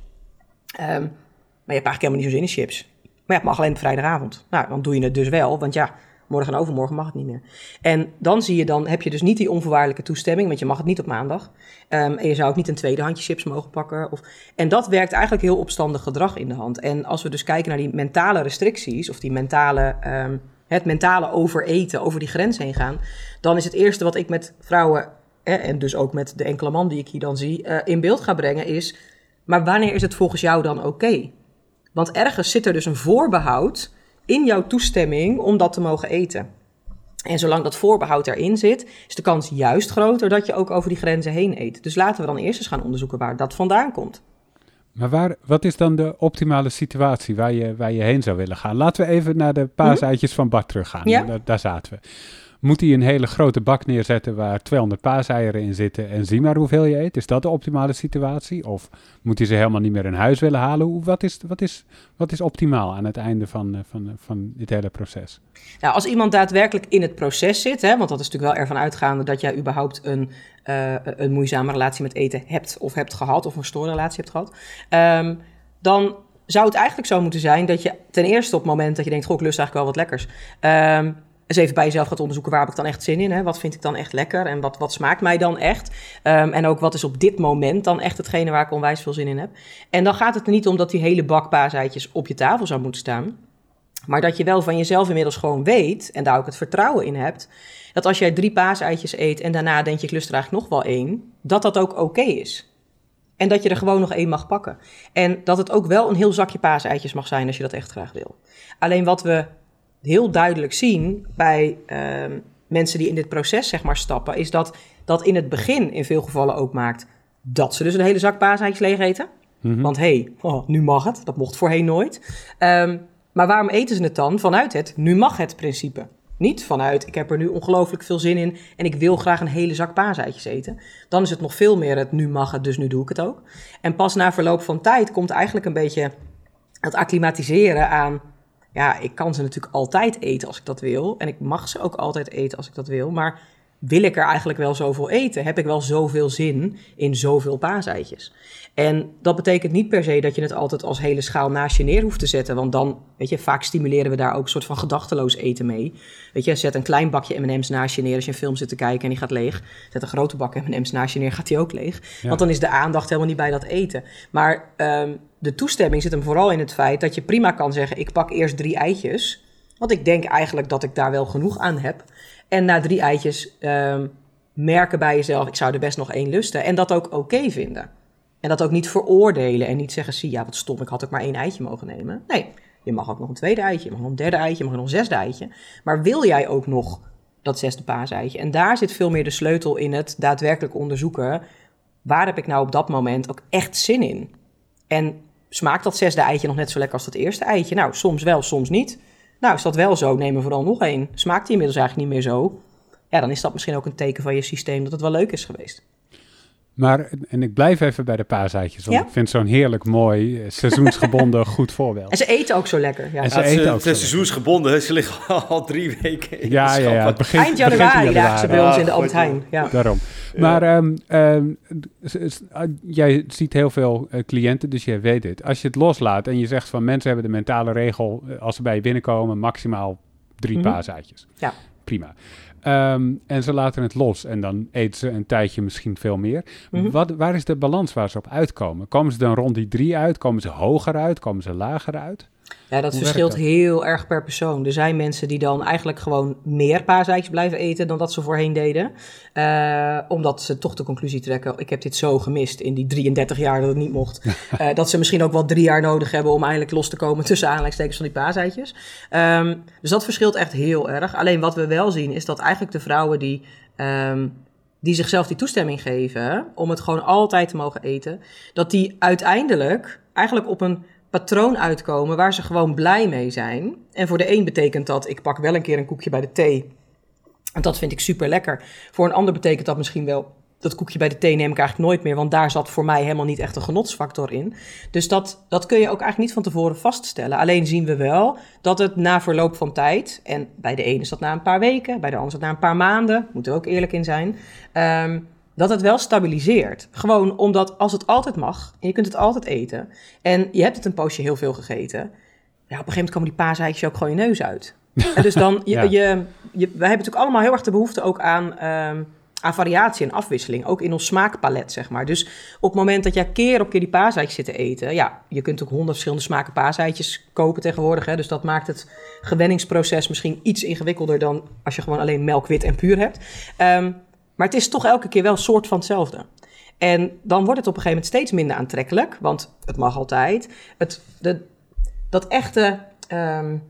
Um, maar je hebt eigenlijk helemaal niet zo zin in chips. Maar ja, het mag alleen op vrijdagavond. Nou, dan doe je het dus wel, want ja, morgen en overmorgen mag het niet meer. En dan zie je dan, heb je dus niet die onvoorwaardelijke toestemming, want je mag het niet op maandag. Um, en je zou ook niet een tweede handje chips mogen pakken. Of, en dat werkt eigenlijk heel opstandig gedrag in de hand. En als we dus kijken naar die mentale restricties, of die mentale... Um, het mentale overeten, over die grens heen gaan, dan is het eerste wat ik met vrouwen en dus ook met de enkele man die ik hier dan zie uh, in beeld ga brengen is, maar wanneer is het volgens jou dan oké? Want ergens zit er dus een voorbehoud in jouw toestemming om dat te mogen eten. En zolang dat voorbehoud erin zit, is de kans juist groter dat je ook over die grenzen heen eet. Dus laten we dan eerst eens gaan onderzoeken waar dat vandaan komt. Maar waar, wat is dan de optimale situatie waar je, waar je heen zou willen gaan? Laten we even naar de paaseitjes van Bart teruggaan. Ja. Daar, daar zaten we. Moet hij een hele grote bak neerzetten waar 200 paaseieren in zitten en zie maar hoeveel je eet? Is dat de optimale situatie? Of moet hij ze helemaal niet meer in huis willen halen? Wat is, wat is, wat is optimaal aan het einde van, eh, van, van dit hele proces? Nou, als iemand daadwerkelijk in het proces zit, hè, want dat is natuurlijk wel ervan uitgaande dat jij überhaupt een, uh, een moeizame relatie met eten hebt of hebt gehad, of een stoorrelatie hebt gehad. Um, dan zou het eigenlijk zo moeten zijn dat je ten eerste op het moment dat je denkt, goh, ik lust eigenlijk wel wat lekkers, um, eens even bij jezelf gaat onderzoeken waar heb ik dan echt zin in, hè? wat vind ik dan echt lekker en wat, wat smaakt mij dan echt. Um, en ook wat is op dit moment dan echt hetgene waar ik onwijs veel zin in heb. En dan gaat het er niet om dat die hele bak paaseitjes op je tafel zou moeten staan, maar dat je wel van jezelf inmiddels gewoon weet en daar ook het vertrouwen in hebt, dat als jij drie paaseitjes eet en daarna denk je, ik lust er eigenlijk nog wel één, dat dat ook oké is. En dat je er gewoon nog één mag pakken. En dat het ook wel een heel zakje paaseitjes mag zijn als je dat echt graag wil. Alleen wat we heel duidelijk zien bij uh, mensen die in dit proces zeg maar stappen, is dat dat in het begin in veel gevallen ook maakt dat ze dus een hele zak paaseitjes leeg eten. Mm Want hé, hey, oh, nu mag het. Dat mocht voorheen nooit. Um, maar waarom eten ze het dan? Vanuit het nu mag het principe. Niet vanuit, ik heb er nu ongelooflijk veel zin in en ik wil graag een hele zak paaseitjes eten. Dan is het nog veel meer het nu mag het, dus nu doe ik het ook. En pas na verloop van tijd komt eigenlijk een beetje het acclimatiseren aan... Ja, ik kan ze natuurlijk altijd eten als ik dat wil. En ik mag ze ook altijd eten als ik dat wil. Maar wil ik er eigenlijk wel zoveel eten? Heb ik wel zoveel zin in zoveel paaseitjes? En dat betekent niet per se dat je het altijd als hele schaal naast je neer hoeft te zetten. Want dan, weet je, vaak stimuleren we daar ook een soort van gedachteloos eten mee. Weet je, zet een klein bakje M&M's naast je neer als je een film zit te kijken en die gaat leeg. Zet een grote bak M&M's naast je neer, gaat die ook leeg. Want dan is de aandacht helemaal niet bij dat eten. Maar um, de toestemming zit hem vooral in het feit dat je prima kan zeggen... ik pak eerst drie eitjes, want ik denk eigenlijk dat ik daar wel genoeg aan heb... En na drie eitjes um, merken bij jezelf, ik zou er best nog één lusten. En dat ook oké vinden. En dat ook niet veroordelen en niet zeggen, zie ja, wat stom, ik had ook maar één eitje mogen nemen. Nee, je mag ook nog een tweede eitje, je mag nog een derde eitje, je mag nog een zesde eitje. Maar wil jij ook nog dat zesde paaseitje? En daar zit veel meer de sleutel in het daadwerkelijk onderzoeken. Waar heb ik nou op dat moment ook echt zin in? En smaakt dat zesde eitje nog net zo lekker als dat eerste eitje? Nou, soms wel, soms niet. Nou, is dat wel zo, neem er vooral nog één. Smaakt die inmiddels eigenlijk niet meer zo? Ja, dan is dat misschien ook een teken van je systeem dat het wel leuk is geweest. Maar, en ik blijf even bij de paaseitjes, want ik vind zo'n heerlijk mooi, eh, seizoensgebonden goed voorbeeld. En ze eten ook zo lekker. Ja, en ze eten ook seizoensgebonden, ze liggen al drie weken in ja, ja, ja, begint, Eind januari lagen ze bij ons in de Albert Heijn. Ja. Daarom. Maar um, um, jij ziet heel veel uh, cliënten, dus jij weet dit. Als je het loslaat en je zegt van mensen hebben de mentale regel, als ze bij je binnenkomen, maximaal drie mm -hmm. paaseitjes. Ja. Prima. Um, en ze laten het los en dan eten ze een tijdje misschien veel meer. Mm -hmm. Wat, waar is de balans waar ze op uitkomen? Komen ze dan rond die drie uit? Komen ze hoger uit? Komen ze lager uit? Ja, dat verschilt heel erg per persoon. Er zijn mensen die dan eigenlijk gewoon meer paaseitjes blijven eten dan dat ze voorheen deden. Uh, omdat ze toch de conclusie trekken, ik heb dit zo gemist in die 33 jaar dat het niet mocht. uh, dat ze misschien ook wel drie jaar nodig hebben om eindelijk los te komen tussen aanleidingstekens van die paaseitjes. Um, dus dat verschilt echt heel erg. Alleen wat we wel zien is dat eigenlijk de vrouwen die... Um, die zichzelf die toestemming geven om het gewoon altijd te mogen eten, dat die uiteindelijk eigenlijk op een patroon uitkomen waar ze gewoon blij mee zijn. En voor de een betekent dat ik pak wel een keer een koekje bij de thee. En dat vind ik super lekker. Voor een ander betekent dat misschien wel dat koekje bij de thee neem ik eigenlijk nooit meer, want daar zat voor mij helemaal niet echt een genotsfactor in. Dus dat, dat kun je ook eigenlijk niet van tevoren vaststellen. Alleen zien we wel dat het na verloop van tijd, en bij de ene is dat na een paar weken, bij de ander is dat na een paar maanden, moeten we ook eerlijk in zijn, um, dat het wel stabiliseert. Gewoon omdat als het altijd mag, en je kunt het altijd eten, en je hebt het een poosje heel veel gegeten, ja, op een gegeven moment komen die paaseitjes ook gewoon je neus uit. en dus dan, je, ja. je, je, wij hebben natuurlijk allemaal heel erg de behoefte ook aan, um, aan variatie en afwisseling, ook in ons smaakpalet, zeg maar. Dus op het moment dat jij keer op keer die paaseitjes zit te eten, ja, je kunt ook honderd verschillende smaken paaseitjes kopen tegenwoordig, hè, dus dat maakt het gewenningsproces misschien iets ingewikkelder dan als je gewoon alleen melk, wit en puur hebt. Um, maar het is toch elke keer wel een soort van hetzelfde. En dan wordt het op een gegeven moment steeds minder aantrekkelijk, want het mag altijd. Het, de, dat echte um,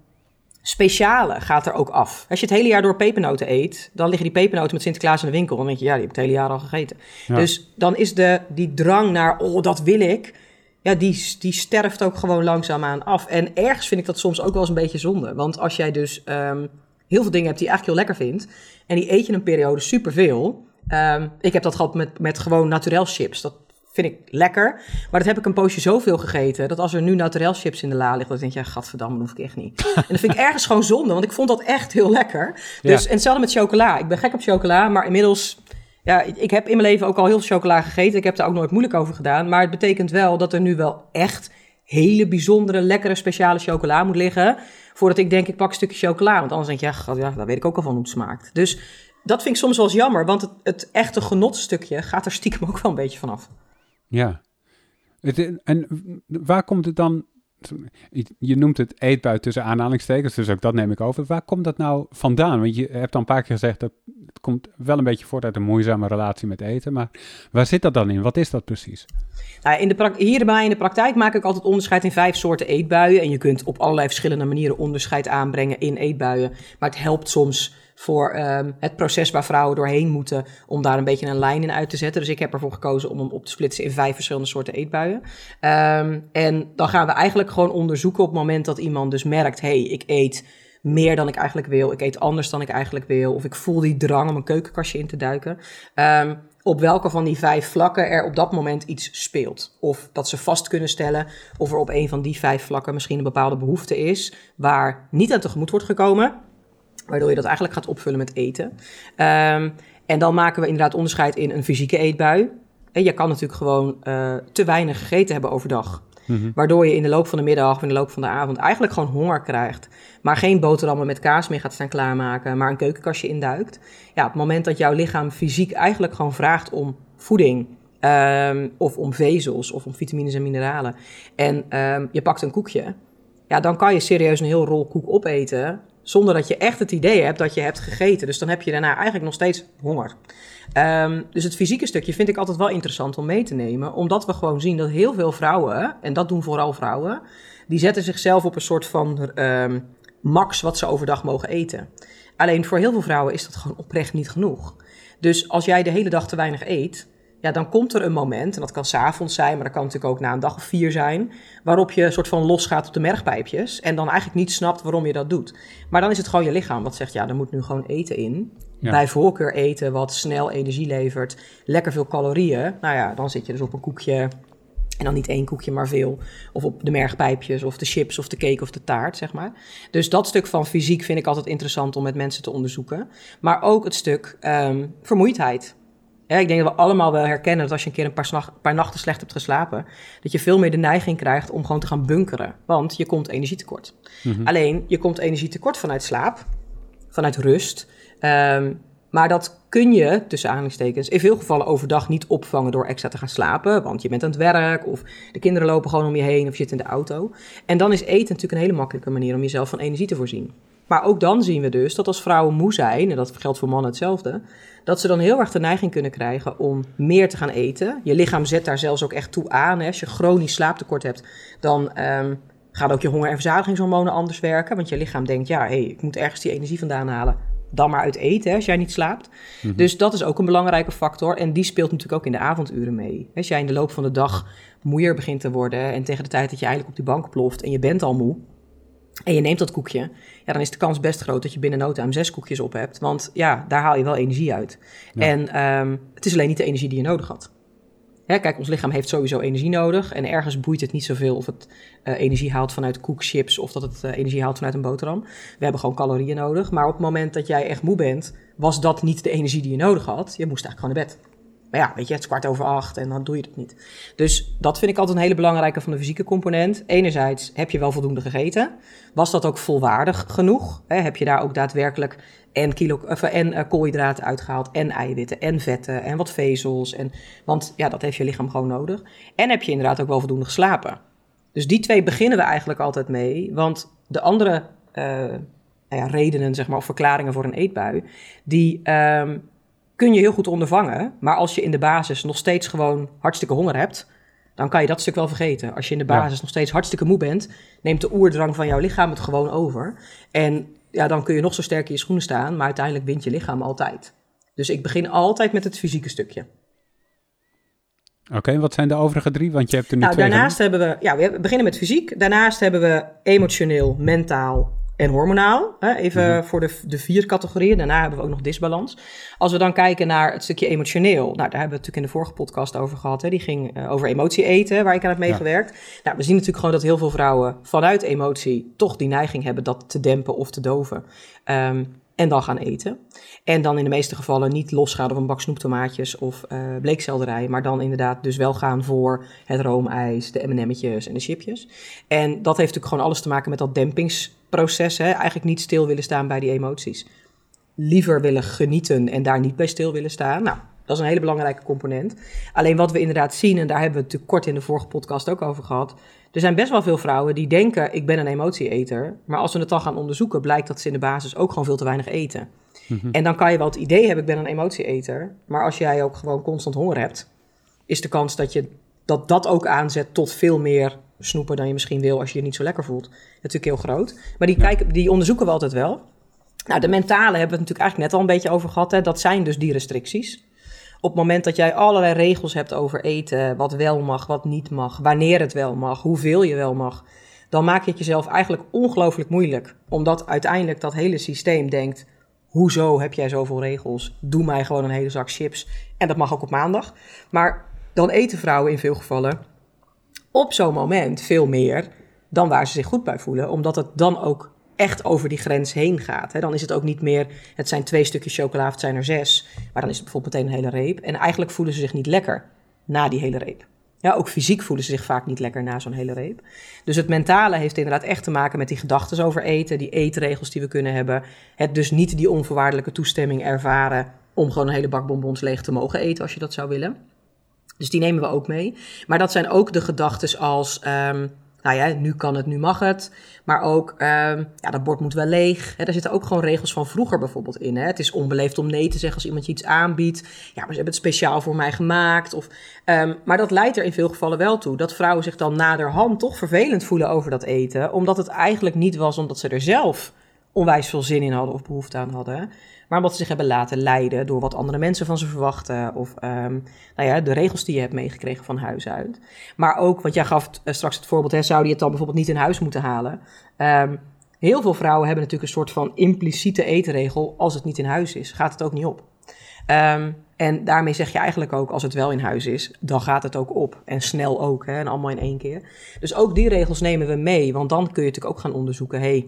speciale gaat er ook af. Als je het hele jaar door pepernoten eet, dan liggen die pepernoten met Sinterklaas in de winkel. Dan denk je, ja, die heb ik het hele jaar al gegeten. Ja. Dus dan is de, die drang naar, oh, dat wil ik, ja, die, die sterft ook gewoon langzaamaan af. En ergens vind ik dat soms ook wel eens een beetje zonde. Want als jij dus um, heel veel dingen hebt die je eigenlijk heel lekker vindt. En die eet je een periode superveel. Um, ik heb dat gehad met, met gewoon naturel chips. Dat vind ik lekker. Maar dat heb ik een poosje zoveel gegeten. Dat als er nu naturel chips in de la liggen, dan denk je, ja, gadverdamme, dat hoef ik echt niet. en dat vind ik ergens gewoon zonde, want ik vond dat echt heel lekker. Dus, ja. En hetzelfde met chocola. Ik ben gek op chocola, maar inmiddels... Ja, ik heb in mijn leven ook al heel veel chocola gegeten. Ik heb daar ook nooit moeilijk over gedaan. Maar het betekent wel dat er nu wel echt hele bijzondere, lekkere, speciale chocola moet liggen. Voordat ik denk, ik pak een stukje chocola. Want anders denk je, ja, ja, daar weet ik ook al van hoe het smaakt. Dus dat vind ik soms wel eens jammer. Want het, het echte genotstukje gaat er stiekem ook wel een beetje vanaf. Ja. Het, en waar komt het dan je noemt het eetbui tussen aanhalingstekens, dus ook dat neem ik over. Waar komt dat nou vandaan? Want je hebt al een paar keer gezegd dat het komt wel een beetje voort uit een moeizame relatie met eten. Maar waar zit dat dan in? Wat is dat precies? Nou, in de hierbij in de praktijk maak ik altijd onderscheid in vijf soorten eetbuien. En je kunt op allerlei verschillende manieren onderscheid aanbrengen in eetbuien. Maar het helpt soms voor um, het proces waar vrouwen doorheen moeten, om daar een beetje een lijn in uit te zetten. Dus ik heb ervoor gekozen om hem op te splitsen in vijf verschillende soorten eetbuien. Um, en dan gaan we eigenlijk gewoon onderzoeken op het moment dat iemand dus merkt, hey, ik eet meer dan ik eigenlijk wil, ik eet anders dan ik eigenlijk wil, of ik voel die drang om een keukenkastje in te duiken. Um, op welke van die vijf vlakken er op dat moment iets speelt. Of dat ze vast kunnen stellen of er op een van die vijf vlakken misschien een bepaalde behoefte is waar niet aan tegemoet wordt gekomen. Waardoor je dat eigenlijk gaat opvullen met eten. Um, en dan maken we inderdaad onderscheid in een fysieke eetbui. En je kan natuurlijk gewoon uh, te weinig gegeten hebben overdag. Mm Waardoor je in de loop van de middag of in de loop van de avond eigenlijk gewoon honger krijgt. Maar geen boterhammen met kaas meer gaat staan klaarmaken, maar een keukenkastje induikt. Ja, op het moment dat jouw lichaam fysiek eigenlijk gewoon vraagt om voeding. Um, of om vezels of om vitamines en mineralen. En um, je pakt een koekje. Ja, dan kan je serieus een heel rol koek opeten zonder dat je echt het idee hebt dat je hebt gegeten. Dus dan heb je daarna eigenlijk nog steeds honger. Um, dus het fysieke stukje vind ik altijd wel interessant om mee te nemen. Omdat we gewoon zien dat heel veel vrouwen, en dat doen vooral vrouwen, die zetten zichzelf op een soort van um, max wat ze overdag mogen eten. Alleen voor heel veel vrouwen is dat gewoon oprecht niet genoeg. Dus als jij de hele dag te weinig eet, ja, dan komt er een moment, en dat kan s'avonds zijn, maar dat kan natuurlijk ook na een dag of vier zijn, waarop je soort van losgaat op de mergpijpjes en dan eigenlijk niet snapt waarom je dat doet. Maar dan is het gewoon je lichaam wat zegt, ja, er moet nu gewoon eten in. Bij voorkeur eten wat snel energie levert, lekker veel calorieën. Nou ja, dan zit je dus op een koekje en dan niet één koekje, maar veel. Of op de mergpijpjes, of de chips, of de cake, of de taart, zeg maar. Dus dat stuk van fysiek vind ik altijd interessant om met mensen te onderzoeken. Maar ook het stuk um, vermoeidheid. Ja, ik denk dat we allemaal wel herkennen dat als je een keer een paar, paar, nachten slecht hebt geslapen, dat je veel meer de neiging krijgt om gewoon te gaan bunkeren. Want je komt energietekort. Mm Alleen, je komt energietekort vanuit slaap, vanuit rust. Um, maar dat kun je, tussen aanhalingstekens, in veel gevallen overdag niet opvangen door extra te gaan slapen. Want je bent aan het werk of de kinderen lopen gewoon om je heen of je zit in de auto. En dan is eten natuurlijk een hele makkelijke manier om jezelf van energie te voorzien. Maar ook dan zien we dus dat als vrouwen moe zijn, en dat geldt voor mannen hetzelfde, dat ze dan heel erg de neiging kunnen krijgen om meer te gaan eten. Je lichaam zet daar zelfs ook echt toe aan. Hè. Als je chronisch slaaptekort hebt, dan um, gaan ook je honger- en verzadigingshormonen anders werken. Want je lichaam denkt, ja, hey, ik moet ergens die energie vandaan halen. Dan maar uit eten, hè, als jij niet slaapt. Mhm. Dus dat is ook een belangrijke factor. En die speelt natuurlijk ook in de avonduren mee. Als jij in de loop van de dag moeier begint te worden... en tegen de tijd dat je eigenlijk op die bank ploft en je bent al moe en je neemt dat koekje, ja, dan is de kans best groot dat je binnen no time zes koekjes op hebt. Want ja, daar haal je wel energie uit. En um, het is alleen niet de energie die je nodig had. Hè, kijk, ons lichaam heeft sowieso energie nodig. En ergens boeit het niet zoveel of het uh, energie haalt vanuit koekchips of dat het uh, energie haalt vanuit een boterham. We hebben gewoon calorieën nodig. Maar op het moment dat jij echt moe bent, was dat niet de energie die je nodig had. Je moest eigenlijk gewoon naar bed. Maar ja, weet je, het is kwart over acht en dan doe je het niet. Dus dat vind ik altijd een hele belangrijke van de fysieke component. Enerzijds, heb je wel voldoende gegeten? Was dat ook volwaardig genoeg? heb je daar ook daadwerkelijk en, kilo, of, en uh, koolhydraten uitgehaald, en eiwitten, en vetten, en wat vezels? En, want ja, dat heeft je lichaam gewoon nodig. En heb je inderdaad ook wel voldoende geslapen? Dus die twee beginnen we eigenlijk altijd mee. Want de andere uh, nou ja, redenen, zeg maar, of verklaringen voor een eetbui, die... Um, kun je heel goed ondervangen. Maar als je in de basis nog steeds gewoon hartstikke honger hebt, dan kan je dat stuk wel vergeten. Als je in de basis nog steeds hartstikke moe bent, neemt de oerdrang van jouw lichaam het gewoon over. En ja, dan kun je nog zo sterk in je schoenen staan, maar uiteindelijk wint je lichaam altijd. Dus ik begin altijd met het fysieke stukje. Oké, wat zijn de overige drie? Want je hebt er nu nou, twee daarnaast hebben we, ja, we beginnen met fysiek. Daarnaast hebben we emotioneel, mentaal en hormonaal. Hè? Even mhm. voor de, de vier categorieën. Daarna hebben we ook nog disbalans. Als we dan kijken naar het stukje emotioneel. Nou, daar hebben we het natuurlijk in de vorige podcast over gehad. Hè? Die ging uh, over emotie eten, waar ik aan heb meegewerkt. Nou, we zien natuurlijk gewoon dat heel veel vrouwen vanuit emotie toch die neiging hebben dat te dempen of te doven. Um, en dan gaan eten. En dan in de meeste gevallen niet losgaan op een bak snoeptomaatjes of uh, bleekselderij, maar dan inderdaad dus wel gaan voor het roomijs, de M&M'tjes en de chipjes. En dat heeft natuurlijk gewoon alles te maken met dat dempingsproces. Hè? Eigenlijk niet stil willen staan bij die emoties. Liever willen genieten en daar niet bij stil willen staan. Nou, dat is een hele belangrijke component. Alleen wat we inderdaad zien, en daar hebben we het natuurlijk kort in de vorige podcast ook over gehad. Er zijn best wel veel vrouwen die denken, ik ben een emotieeter. Maar als we het dan gaan onderzoeken, blijkt dat ze in de basis ook gewoon veel te weinig eten. Mhm. En dan kan je wel het idee hebben, ik ben een emotieeter. Maar als jij ook gewoon constant honger hebt, is de kans dat je dat, dat ook aanzet tot veel meer snoepen dan je misschien wil als je je niet zo lekker voelt. Natuurlijk heel groot. Maar die, kijken, die onderzoeken we altijd wel. Nou, de mentale hebben we het natuurlijk eigenlijk net al een beetje over gehad. Hè. Dat zijn dus die restricties. Op het moment dat jij allerlei regels hebt over eten, wat wel mag, wat niet mag, wanneer het wel mag, hoeveel je wel mag, dan maak je het jezelf eigenlijk ongelooflijk moeilijk. Omdat uiteindelijk dat hele systeem denkt: hoezo heb jij zoveel regels? Doe mij gewoon een hele zak chips. En dat mag ook op maandag. Maar dan eten vrouwen in veel gevallen op zo'n moment veel meer dan waar ze zich goed bij voelen, omdat het dan ook echt over die grens heen gaat. Hè. Dan is het ook niet meer, het zijn twee stukjes chocola het zijn er zes. Maar dan is het bijvoorbeeld meteen een hele reep. En eigenlijk voelen ze zich niet lekker na die hele reep. Ja, ook fysiek voelen ze zich vaak niet lekker na zo'n hele reep. Dus het mentale heeft inderdaad echt te maken met die gedachten over eten, die eetregels die we kunnen hebben. Het dus niet die onvoorwaardelijke toestemming ervaren om gewoon een hele bak bonbons leeg te mogen eten als je dat zou willen. Dus die nemen we ook mee. Maar dat zijn ook de gedachten als ehm, nou ja, nu kan het, nu mag het. Maar ook, um, ja, dat bord moet wel leeg. Hè, daar zitten ook gewoon regels van vroeger bijvoorbeeld in. Het is onbeleefd om nee te zeggen als iemand je iets aanbiedt. Ja, maar ze hebben het speciaal voor mij gemaakt. Of, um, maar dat leidt er in veel gevallen wel toe dat vrouwen zich dan naderhand toch vervelend voelen over dat eten. Omdat het eigenlijk niet was omdat ze er zelf onwijs veel zin in hadden of behoefte aan hadden. Maar omdat ze zich hebben laten leiden door wat andere mensen van ze verwachten. Of um, nou ja, de regels die je hebt meegekregen van huis uit. Maar ook, want jij gaf uh, straks het voorbeeld, hè, zou die het dan bijvoorbeeld niet in huis moeten halen? Um, heel veel vrouwen hebben natuurlijk een soort van impliciete eetregel. Als het niet in huis is, gaat het ook niet op. Um, en daarmee zeg je eigenlijk ook, als het wel in huis is, dan gaat het ook op. En snel ook, hè, en allemaal in één keer. Dus ook die regels nemen we mee, want dan kun je natuurlijk ook gaan onderzoeken... hey,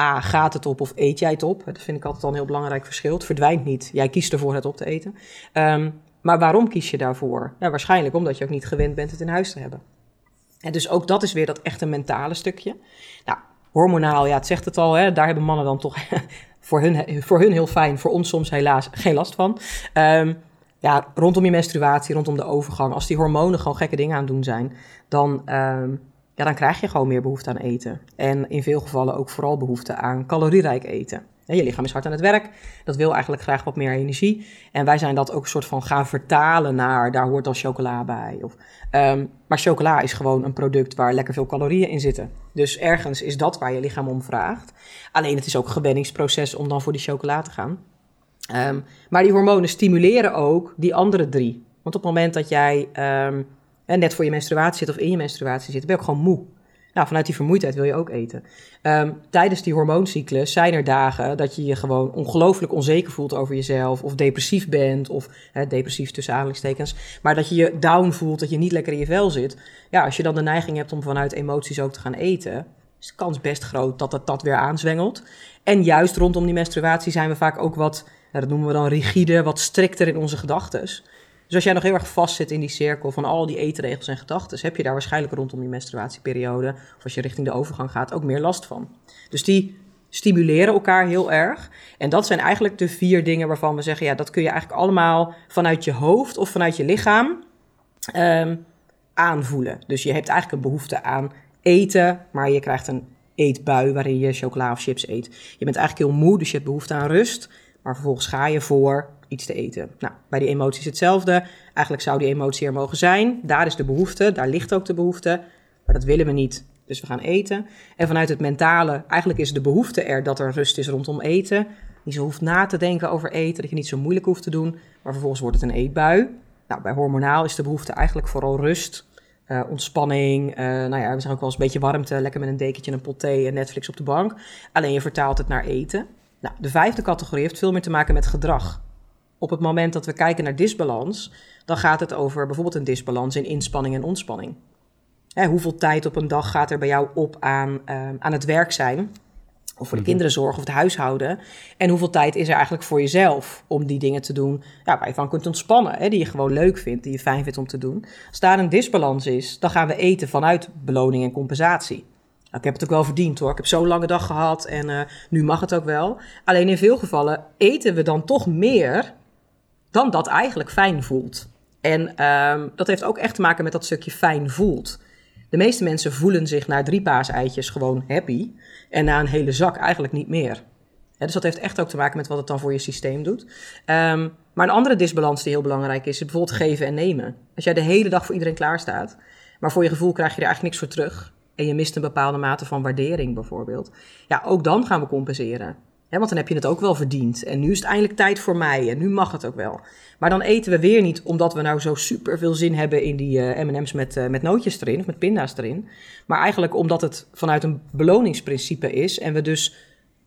A, gaat het op of eet jij het op? Dat vind ik altijd al een heel belangrijk verschil. Het verdwijnt niet. Jij kiest ervoor het op te eten. Um, maar waarom kies je daarvoor? Waarschijnlijk omdat je ook niet gewend bent het in huis te hebben. En dus ook dat is weer dat echte mentale stukje. Nou, hormonaal, ja, het zegt het al, hè, daar hebben mannen dan toch voor, hun, voor hun heel fijn, voor ons soms helaas geen last van. Um, ja, rondom je menstruatie, rondom de overgang, als die hormonen gewoon gekke dingen aan het doen zijn, dan, um, ja, dan krijg je gewoon meer behoefte aan eten. En in veel gevallen ook vooral behoefte aan calorierijk eten. Je lichaam is hard aan het werk, dat wil eigenlijk graag wat meer energie. En wij zijn dat ook een soort van gaan vertalen naar, daar hoort dan chocola bij. Of, um, maar chocola is gewoon een product waar lekker veel calorieën in zitten. Dus ergens is dat waar je lichaam om vraagt. Alleen het is ook een gewenningsproces om dan voor die chocola te gaan. Um, maar die hormonen stimuleren ook die andere drie. Want op het moment dat jij um, net voor je menstruatie zit of in je menstruatie zit, ben je ook gewoon moe. Nou, vanuit die vermoeidheid wil je ook eten. Um, tijdens die hormooncyclus zijn er dagen dat je je gewoon ongelooflijk onzeker voelt over jezelf. Of depressief bent, of depressief tussen aanhalingstekens. Maar dat je je down voelt, dat je niet lekker in je vel zit. Ja, als je dan de neiging hebt om vanuit emoties ook te gaan eten, is de kans best groot dat het dat weer aanzwengelt. En juist rondom die menstruatie zijn we vaak ook wat, nou, dat noemen we dan rigide, wat strikter in onze gedachten. Dus als jij nog heel erg vast zit in die cirkel van al die eetregels en gedachten, heb je daar waarschijnlijk rondom die menstruatieperiode, of als je richting de overgang gaat, ook meer last van. Dus die stimuleren elkaar heel erg. En dat zijn eigenlijk de vier dingen waarvan we zeggen, ja, dat kun je eigenlijk allemaal vanuit je hoofd of vanuit je lichaam um, aanvoelen. Dus je hebt eigenlijk een behoefte aan eten, maar je krijgt een eetbui waarin je chocola of chips eet. Je bent eigenlijk heel moe, dus je hebt behoefte aan rust. Maar vervolgens ga je voor te eten. Nou, bij die emoties hetzelfde. Eigenlijk zou die emotie er mogen zijn. Daar is de behoefte, daar ligt ook de behoefte. Maar dat willen we niet. Dus we gaan eten. En vanuit het mentale, eigenlijk is de behoefte er dat er rust is rondom eten. Niet zo hoeft na te denken over eten, dat je niet zo moeilijk hoeft te doen. Maar vervolgens wordt het een eetbui. Nou, bij hormonaal is de behoefte eigenlijk vooral rust, uh, ontspanning. Uh, nou ja, we zeggen ook wel eens een beetje warmte, lekker met een dekentje, een pot thee en Netflix op de bank. Alleen je vertaalt het naar eten. Nou, de vijfde categorie heeft veel meer te maken met gedrag. Op het moment dat we kijken naar disbalans, dan gaat het over bijvoorbeeld een disbalans in inspanning en ontspanning. Hè, hoeveel tijd op een dag gaat er bij jou op aan, uh, aan het werk zijn? Of voor de Mhm. kinderen zorgen of het huishouden. En hoeveel tijd is er eigenlijk voor jezelf om die dingen te doen ja, waar je van kunt ontspannen. Hè, die je gewoon leuk vindt, die je fijn vindt om te doen. Als daar een disbalans is, dan gaan we eten vanuit beloning en compensatie. Nou, ik heb het ook wel verdiend hoor. Ik heb zo'n lange dag gehad en eh, nu mag het ook wel. Alleen in veel gevallen eten we dan toch meer dan dat eigenlijk fijn voelt. En ehm, dat heeft ook echt te maken met dat stukje fijn voelt. De meeste mensen voelen zich na drie paaseitjes gewoon happy. En na een hele zak eigenlijk niet meer. Dus dat heeft echt ook te maken met wat het dan voor je systeem doet. Ehm, maar een andere disbalans die heel belangrijk is, is bijvoorbeeld geven en nemen. Als jij de hele dag voor iedereen klaar staat, maar voor je gevoel krijg je er eigenlijk niks voor terug. En je mist een bepaalde mate van waardering bijvoorbeeld. Ja, ook dan gaan we compenseren. Want dan heb je het ook wel verdiend. En nu is het eindelijk tijd voor mij. En nu mag het ook wel. Maar dan eten we weer niet omdat we nou zo super veel zin hebben in die eh, MM's met, eh, met nootjes erin of met pinda's erin. Maar eigenlijk omdat het vanuit een beloningsprincipe is. En we dus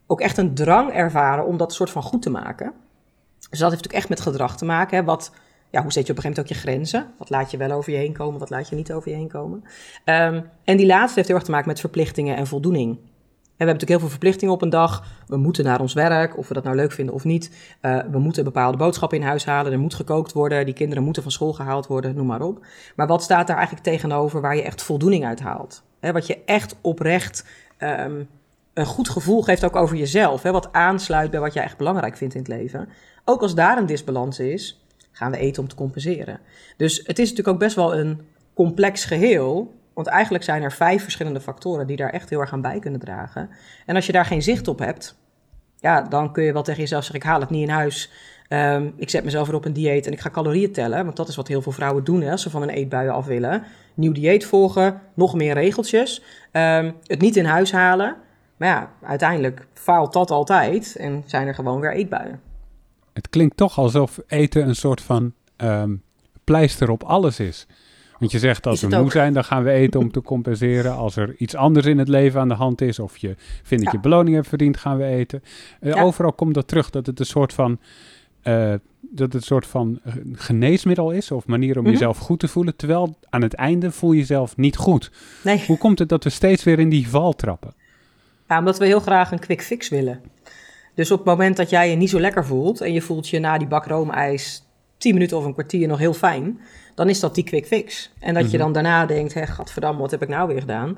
ook echt een drang ervaren om dat soort van goed te maken. Dus dat heeft natuurlijk echt met gedrag te maken. Hè? Wat, ja, hoe zet je op een gegeven moment ook je grenzen? Wat laat je wel over je heen komen, wat laat je niet over je heen komen? Ehm, en die laatste heeft heel erg te maken met verplichtingen en voldoening. En we hebben natuurlijk heel veel verplichtingen op een dag. We moeten naar ons werk, of we dat nou leuk vinden of niet. Uh, we moeten bepaalde boodschappen in huis halen. Er moet gekookt worden. Die kinderen moeten van school gehaald worden, noem maar op. Maar wat staat daar eigenlijk tegenover waar je echt voldoening uit haalt? Wat je echt oprecht um, een goed gevoel geeft ook over jezelf. Wat aansluit bij wat jij echt belangrijk vindt in het leven. Ook als daar een disbalans is, gaan we eten om te compenseren. Dus het is natuurlijk ook best wel een complex geheel. Want eigenlijk zijn er vijf verschillende factoren die daar echt heel erg aan bij kunnen dragen. En als je daar geen zicht op hebt, ja, dan kun je wel tegen jezelf zeggen: ik haal het niet in huis. Um, ik zet mezelf weer op een dieet en ik ga calorieën tellen. Want dat is wat heel veel vrouwen doen hè, als ze van een eetbuien af willen. Nieuw dieet volgen, nog meer regeltjes. Um, het niet in huis halen. Maar ja, uiteindelijk faalt dat altijd en zijn er gewoon weer eetbuien. Het klinkt toch alsof eten een soort van um, pleister op alles is. Want je zegt als we moe ook? zijn, dan gaan we eten om te compenseren. Als er iets anders in het leven aan de hand is, of je vindt dat ja. je beloning hebt verdiend, gaan we eten. Uh, ja. Overal komt dat terug, dat het een soort van, uh, dat het een soort van geneesmiddel is, of manier om mm -hmm. jezelf goed te voelen. Terwijl aan het einde voel je jezelf niet goed. Nee. Hoe komt het dat we steeds weer in die val trappen? Ja, omdat we heel graag een quick fix willen. Dus op het moment dat jij je niet zo lekker voelt en je voelt je na die bak roomijs 10 minuten of een kwartier nog heel fijn, dan is dat die quick fix. En dat mm -hmm. je dan daarna denkt, hé, gadverdamme, wat heb ik nou weer gedaan?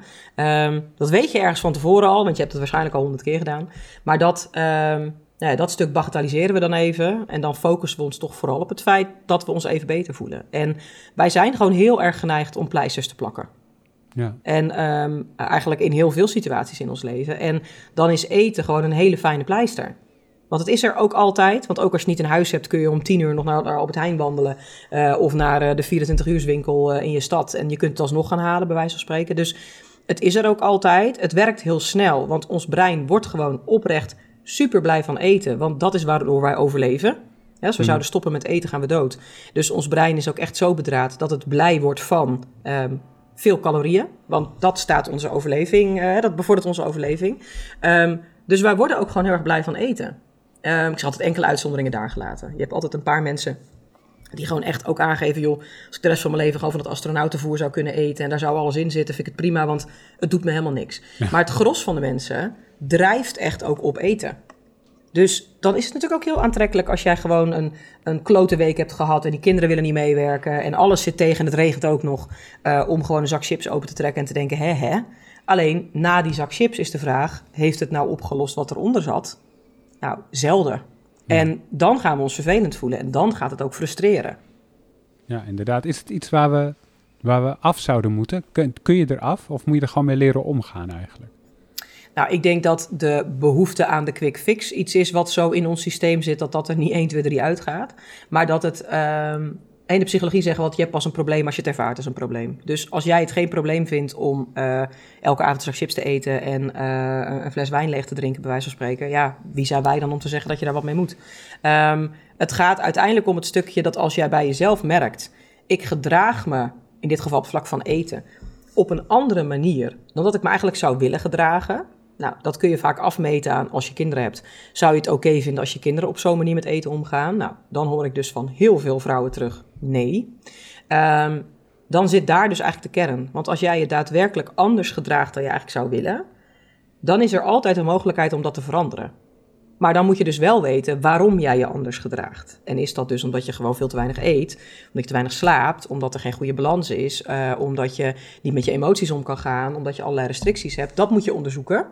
Um, dat weet je ergens van tevoren al, want je hebt het waarschijnlijk al honderd keer gedaan. Maar dat, um, ja, dat stuk bagatelliseren we dan even en dan focussen we ons toch vooral op het feit dat we ons even beter voelen. En wij zijn gewoon heel erg geneigd om pleisters te plakken. Ja. En um, eigenlijk in heel veel situaties in ons leven. En dan is eten gewoon een hele fijne pleister. Want het is er ook altijd. Want ook als je niet een huis hebt, kun je om 10 uur nog naar, naar Albert Heijn wandelen. Uh, of naar uh, de 24-uurswinkel uh, in je stad. En je kunt het alsnog gaan halen, bij wijze van spreken. Dus het is er ook altijd. Het werkt heel snel. Want ons brein wordt gewoon oprecht super blij van eten. Want dat is waardoor wij overleven. Ja, als we mm. zouden stoppen met eten, gaan we dood. Dus ons brein is ook echt zo bedraad dat het blij wordt van um, veel calorieën. Want dat staat onze overleving, uh, dat bevordert onze overleving. Um, dus wij worden ook gewoon heel erg blij van eten. Um, ik zal altijd enkele uitzonderingen daar gelaten. Je hebt altijd een paar mensen die gewoon echt ook aangeven... joh, als ik de rest van mijn leven gewoon van het astronautenvoer zou kunnen eten... en daar zou alles in zitten, vind ik het prima, want het doet me helemaal niks. Ja. Maar het gros van de mensen drijft echt ook op eten. Dus dan is het natuurlijk ook heel aantrekkelijk als jij gewoon een, een klote week hebt gehad en die kinderen willen niet meewerken en alles zit tegen en het regent ook nog uh, om gewoon een zak chips open te trekken en te denken, hè hè. Alleen na die zak chips is de vraag, heeft het nou opgelost wat eronder zat? Nou, zelden. Ja. En dan gaan we ons vervelend voelen en dan gaat het ook frustreren. Ja, inderdaad. Is het iets waar we, waar we af zouden moeten? Kun, kun je eraf of moet je er gewoon mee leren omgaan eigenlijk? Nou, ik denk dat de behoefte aan de quick fix iets is wat zo in ons systeem zit dat dat er niet 1, 2, 3 uitgaat. Maar dat het. Um, in de psychologie zeggen we je hebt pas een probleem als je het ervaart als een probleem. Dus als jij het geen probleem vindt om uh, elke avond straks chips te eten en uh, een fles wijn leeg te drinken, bij wijze van spreken, ja, wie zijn wij dan om te zeggen dat je daar wat mee moet? Um, het gaat uiteindelijk om het stukje dat als jij bij jezelf merkt, ik gedraag me, in dit geval op vlak van eten, op een andere manier dan dat ik me eigenlijk zou willen gedragen. Nou, dat kun je vaak afmeten aan als je kinderen hebt. Zou je het oké vinden als je kinderen op zo'n manier met eten omgaan? Nou, dan hoor ik dus van heel veel vrouwen terug, nee. Um, dan zit daar dus eigenlijk de kern. Want als jij je daadwerkelijk anders gedraagt dan je eigenlijk zou willen, dan is er altijd een mogelijkheid om dat te veranderen. Maar dan moet je dus wel weten waarom jij je anders gedraagt. En is dat dus omdat je gewoon veel te weinig eet, omdat je te weinig slaapt, omdat er geen goede balans is, uh, omdat je niet met je emoties om kan gaan, omdat je allerlei restricties hebt. Dat moet je onderzoeken.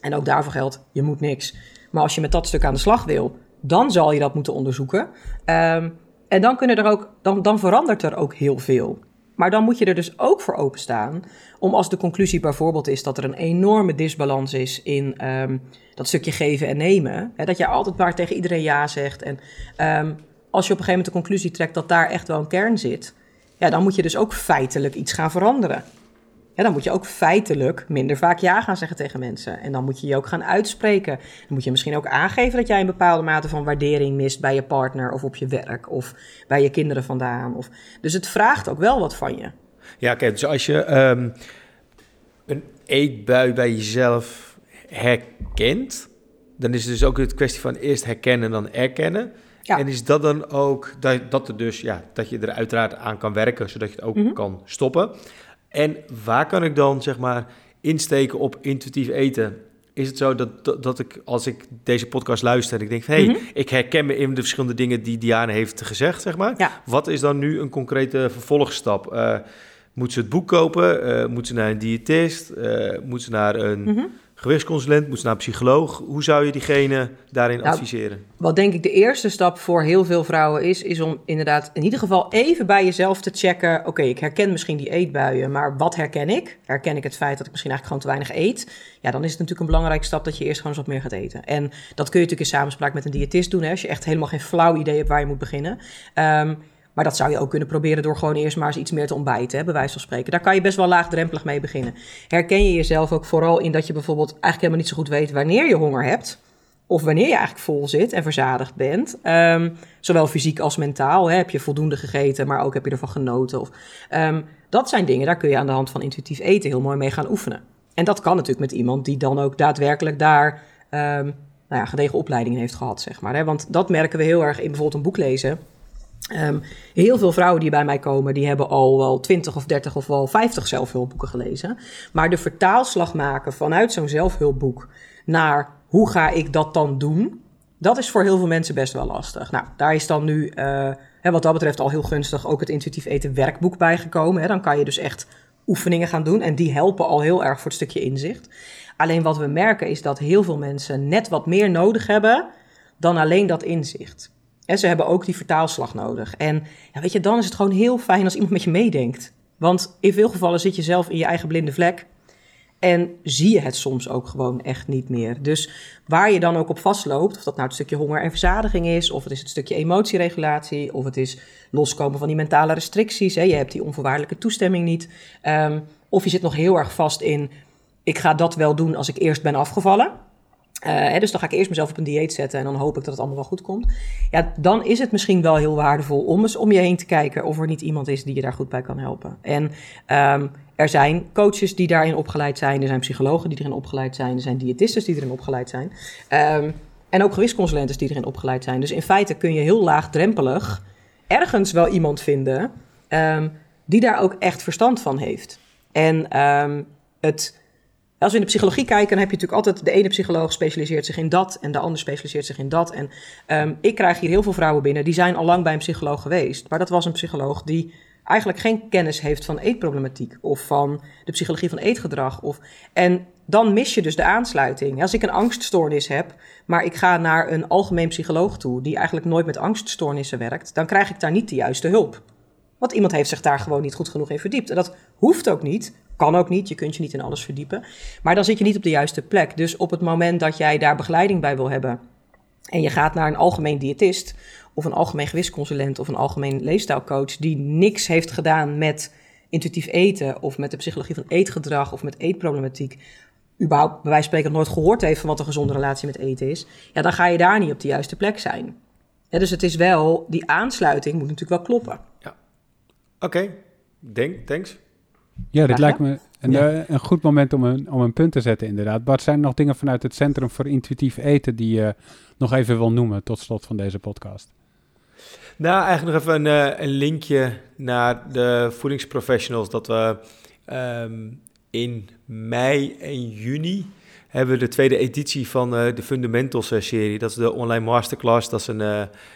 En ook daarvoor geldt, je moet niks. Maar als je met dat stuk aan de slag wil, dan zal je dat moeten onderzoeken. Um, en dan, kunnen er ook, dan, dan verandert er ook heel veel. Maar dan moet je er dus ook voor openstaan om als de conclusie bijvoorbeeld is dat er een enorme disbalans is in um, dat stukje geven en nemen. Hè, dat je altijd maar tegen iedereen ja zegt. En um, als je op een gegeven moment de conclusie trekt dat daar echt wel een kern zit, ja, dan moet je dus ook feitelijk iets gaan veranderen. Ja, dan moet je ook feitelijk minder vaak ja gaan zeggen tegen mensen. En dan moet je je ook gaan uitspreken. Dan moet je misschien ook aangeven dat jij een bepaalde mate van waardering mist bij je partner of op je werk of bij je kinderen vandaan. Of... Dus het vraagt ook wel wat van je. Ja, oké. dus als je um, een eetbui bij jezelf herkent, dan is het dus ook een kwestie van eerst herkennen en dan erkennen. Ja. En is dat dan ook dat, dat, er dus, ja, dat je er uiteraard aan kan werken, zodat je het ook mm -hmm. kan stoppen? En waar kan ik dan zeg maar insteken op intuïtief eten? Is het zo dat, dat, ik als ik deze podcast luister, ik denk, hé, hey, mm -hmm. ik herken me in de verschillende dingen die Diane heeft gezegd, zeg maar. Ja. Wat is dan nu een concrete vervolgstap? Uh, moet ze het boek kopen? Uh, moet ze naar een diëtist? Uh, moet ze naar een mm -hmm gewichtsconsulent, moet naar een psycholoog. Hoe zou je diegene daarin nou, adviseren? Wat denk ik de eerste stap voor heel veel vrouwen is, is om inderdaad in ieder geval even bij jezelf te checken. Oké, okay, ik herken misschien die eetbuien, maar wat herken ik? Herken ik het feit dat ik misschien eigenlijk gewoon te weinig eet? Ja, dan is het natuurlijk een belangrijke stap dat je eerst gewoon eens wat meer gaat eten. En dat kun je natuurlijk in samenspraak met een diëtist doen, hè, als je echt helemaal geen flauw idee hebt waar je moet beginnen. Um, maar dat zou je ook kunnen proberen door gewoon eerst maar eens iets meer te ontbijten, hè, bij wijze van spreken. Daar kan je best wel laagdrempelig mee beginnen. Herken je jezelf ook vooral in dat je bijvoorbeeld eigenlijk helemaal niet zo goed weet wanneer je honger hebt? Of wanneer je eigenlijk vol zit en verzadigd bent. Um, zowel fysiek als mentaal. Hè. Heb je voldoende gegeten, maar ook heb je ervan genoten. Of, um, dat zijn dingen, daar kun je aan de hand van intuïtief eten heel mooi mee gaan oefenen. En dat kan natuurlijk met iemand die dan ook daadwerkelijk daar um, nou ja, gedegen opleidingen heeft gehad, zeg maar. Hè. Want dat merken we heel erg in bijvoorbeeld een boek lezen. Um, heel veel vrouwen die bij mij komen, die hebben al wel 20 of 30 of wel 50 zelfhulpboeken gelezen. Maar de vertaalslag maken vanuit zo'n zelfhulpboek naar hoe ga ik dat dan doen, dat is voor heel veel mensen best wel lastig. Nou, daar is dan nu, uh, hè, wat dat betreft, al heel gunstig ook het intuïtief eten werkboek bijgekomen. Hè. Dan kan je dus echt oefeningen gaan doen en die helpen al heel erg voor het stukje inzicht. Alleen wat we merken is dat heel veel mensen net wat meer nodig hebben dan alleen dat inzicht. En ze hebben ook die vertaalslag nodig. En ja, weet je, dan is het gewoon heel fijn als iemand met je meedenkt. Want in veel gevallen zit je zelf in je eigen blinde vlek. En zie je het soms ook gewoon echt niet meer. Dus waar je dan ook op vastloopt, of dat nou het stukje honger en verzadiging is, of het is het stukje emotieregulatie, of het is loskomen van die mentale restricties. Hè, je hebt die onvoorwaardelijke toestemming niet. Um, of je zit nog heel erg vast in, ik ga dat wel doen als ik eerst ben afgevallen. Hè, dus dan ga ik eerst mezelf op een dieet zetten en dan hoop ik dat het allemaal wel goed komt. Ja, dan is het misschien wel heel waardevol om eens om je heen te kijken of er niet iemand is die je daar goed bij kan helpen. En um, er zijn coaches die daarin opgeleid zijn, er zijn psychologen die erin opgeleid zijn, er zijn diëtisten die erin opgeleid zijn. Um, en ook gewichtsconsulenten die erin opgeleid zijn. Dus in feite kun je heel laagdrempelig ergens wel iemand vinden um, die daar ook echt verstand van heeft. En het als we in de psychologie kijken, dan heb je natuurlijk altijd de ene psycholoog specialiseert zich in dat en de ander specialiseert zich in dat. En um, ik krijg hier heel veel vrouwen binnen die zijn al lang bij een psycholoog geweest. Maar dat was een psycholoog die eigenlijk geen kennis heeft van eetproblematiek of van de psychologie van eetgedrag. Of, en dan mis je dus de aansluiting. Als ik een angststoornis heb, maar ik ga naar een algemeen psycholoog toe die eigenlijk nooit met angststoornissen werkt, dan krijg ik daar niet de juiste hulp. Want iemand heeft zich daar gewoon niet goed genoeg in verdiept. En dat hoeft ook niet, kan ook niet, je kunt je niet in alles verdiepen. Maar dan zit je niet op de juiste plek. Dus op het moment dat jij daar begeleiding bij wil hebben en je gaat naar een algemeen diëtist of een algemeen gewichtsconsulent of een algemeen leefstijlcoach die niks heeft gedaan met intuïtief eten of met de psychologie van eetgedrag of met eetproblematiek, überhaupt bij wijze van spreken nooit gehoord heeft van wat een gezonde relatie met eten is, ja, dan ga je daar niet op de juiste plek zijn. Dus het is wel, die aansluiting moet natuurlijk wel kloppen. Ja. Oké, okay. Denk, thanks. Ja, dit lijkt me een, ja. uh, een goed moment om een, om een punt te zetten, inderdaad. Bart, zijn er nog dingen vanuit het Centrum voor Intuïtief Eten die je nog even wil noemen tot slot van deze podcast? Nou, eigenlijk nog even een, een linkje naar de voedingsprofessionals. Dat we um, in mei en juni hebben we de tweede editie van de Fundamentals-serie. Dat is de online masterclass. Dat is een,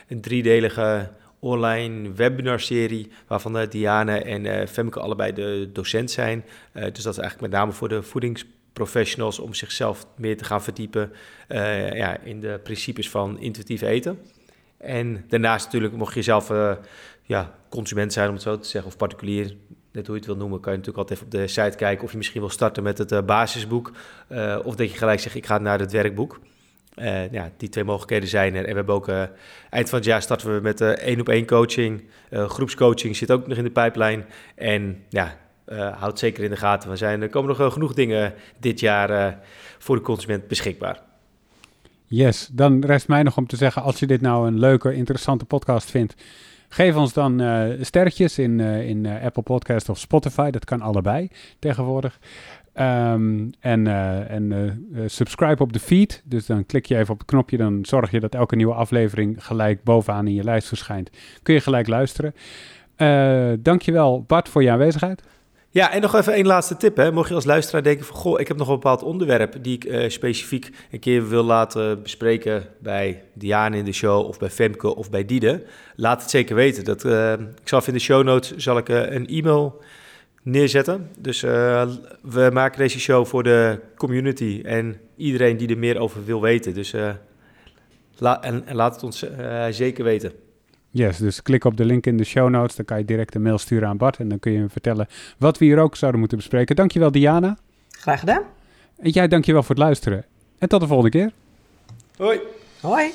een driedelige online webinarserie, waarvan Diane en Femke allebei de docent zijn. dus dat is eigenlijk met name voor de voedingsprofessionals om zichzelf meer te gaan verdiepen ja, in de principes van intuïtief eten. En daarnaast natuurlijk, mocht je zelf ja, consument zijn, om het zo te zeggen, of particulier, net hoe je het wil noemen, kan je natuurlijk altijd even op de site kijken of je misschien wil starten met het basisboek. Of dat je gelijk zegt, ik ga naar het werkboek. Uh, ja, die twee mogelijkheden zijn er. En we hebben ook eind van het jaar starten we met één op één coaching. groepscoaching zit ook nog in de pijplijn. En ja, houd zeker in de gaten. We zijn, er komen nog genoeg dingen dit jaar voor de consument beschikbaar. Yes, dan rest mij nog om te zeggen, als je dit nou een leuke, interessante podcast vindt, Geef ons dan uh, sterretjes in, in Apple Podcast of Spotify. Dat kan allebei tegenwoordig. Um, en en subscribe op de feed. Dus dan klik je even op het knopje. Dan zorg je dat elke nieuwe aflevering gelijk bovenaan in je lijst verschijnt. Kun je gelijk luisteren. dankjewel Bart voor je aanwezigheid. Ja, en nog even één laatste tip. Hè. Mocht je als luisteraar denken van... goh, ik heb nog een bepaald onderwerp... die ik uh, specifiek een keer wil laten bespreken... bij Diane in de show of bij Femke of bij Diede... laat het zeker weten. Dat, uh, ik zal in de show notes zal ik, uh, een e-mail neerzetten. Dus we maken deze show voor de community... en iedereen die er meer over wil weten. Dus la en, en, laat het ons zeker weten. Yes, dus klik op de link in de show notes. Dan kan je direct een mail sturen aan Bart. En dan kun je hem vertellen wat we hier ook zouden moeten bespreken. Dankjewel, Diana. Graag gedaan. En jij, dankjewel voor het luisteren. En tot de volgende keer. Hoi. Hoi.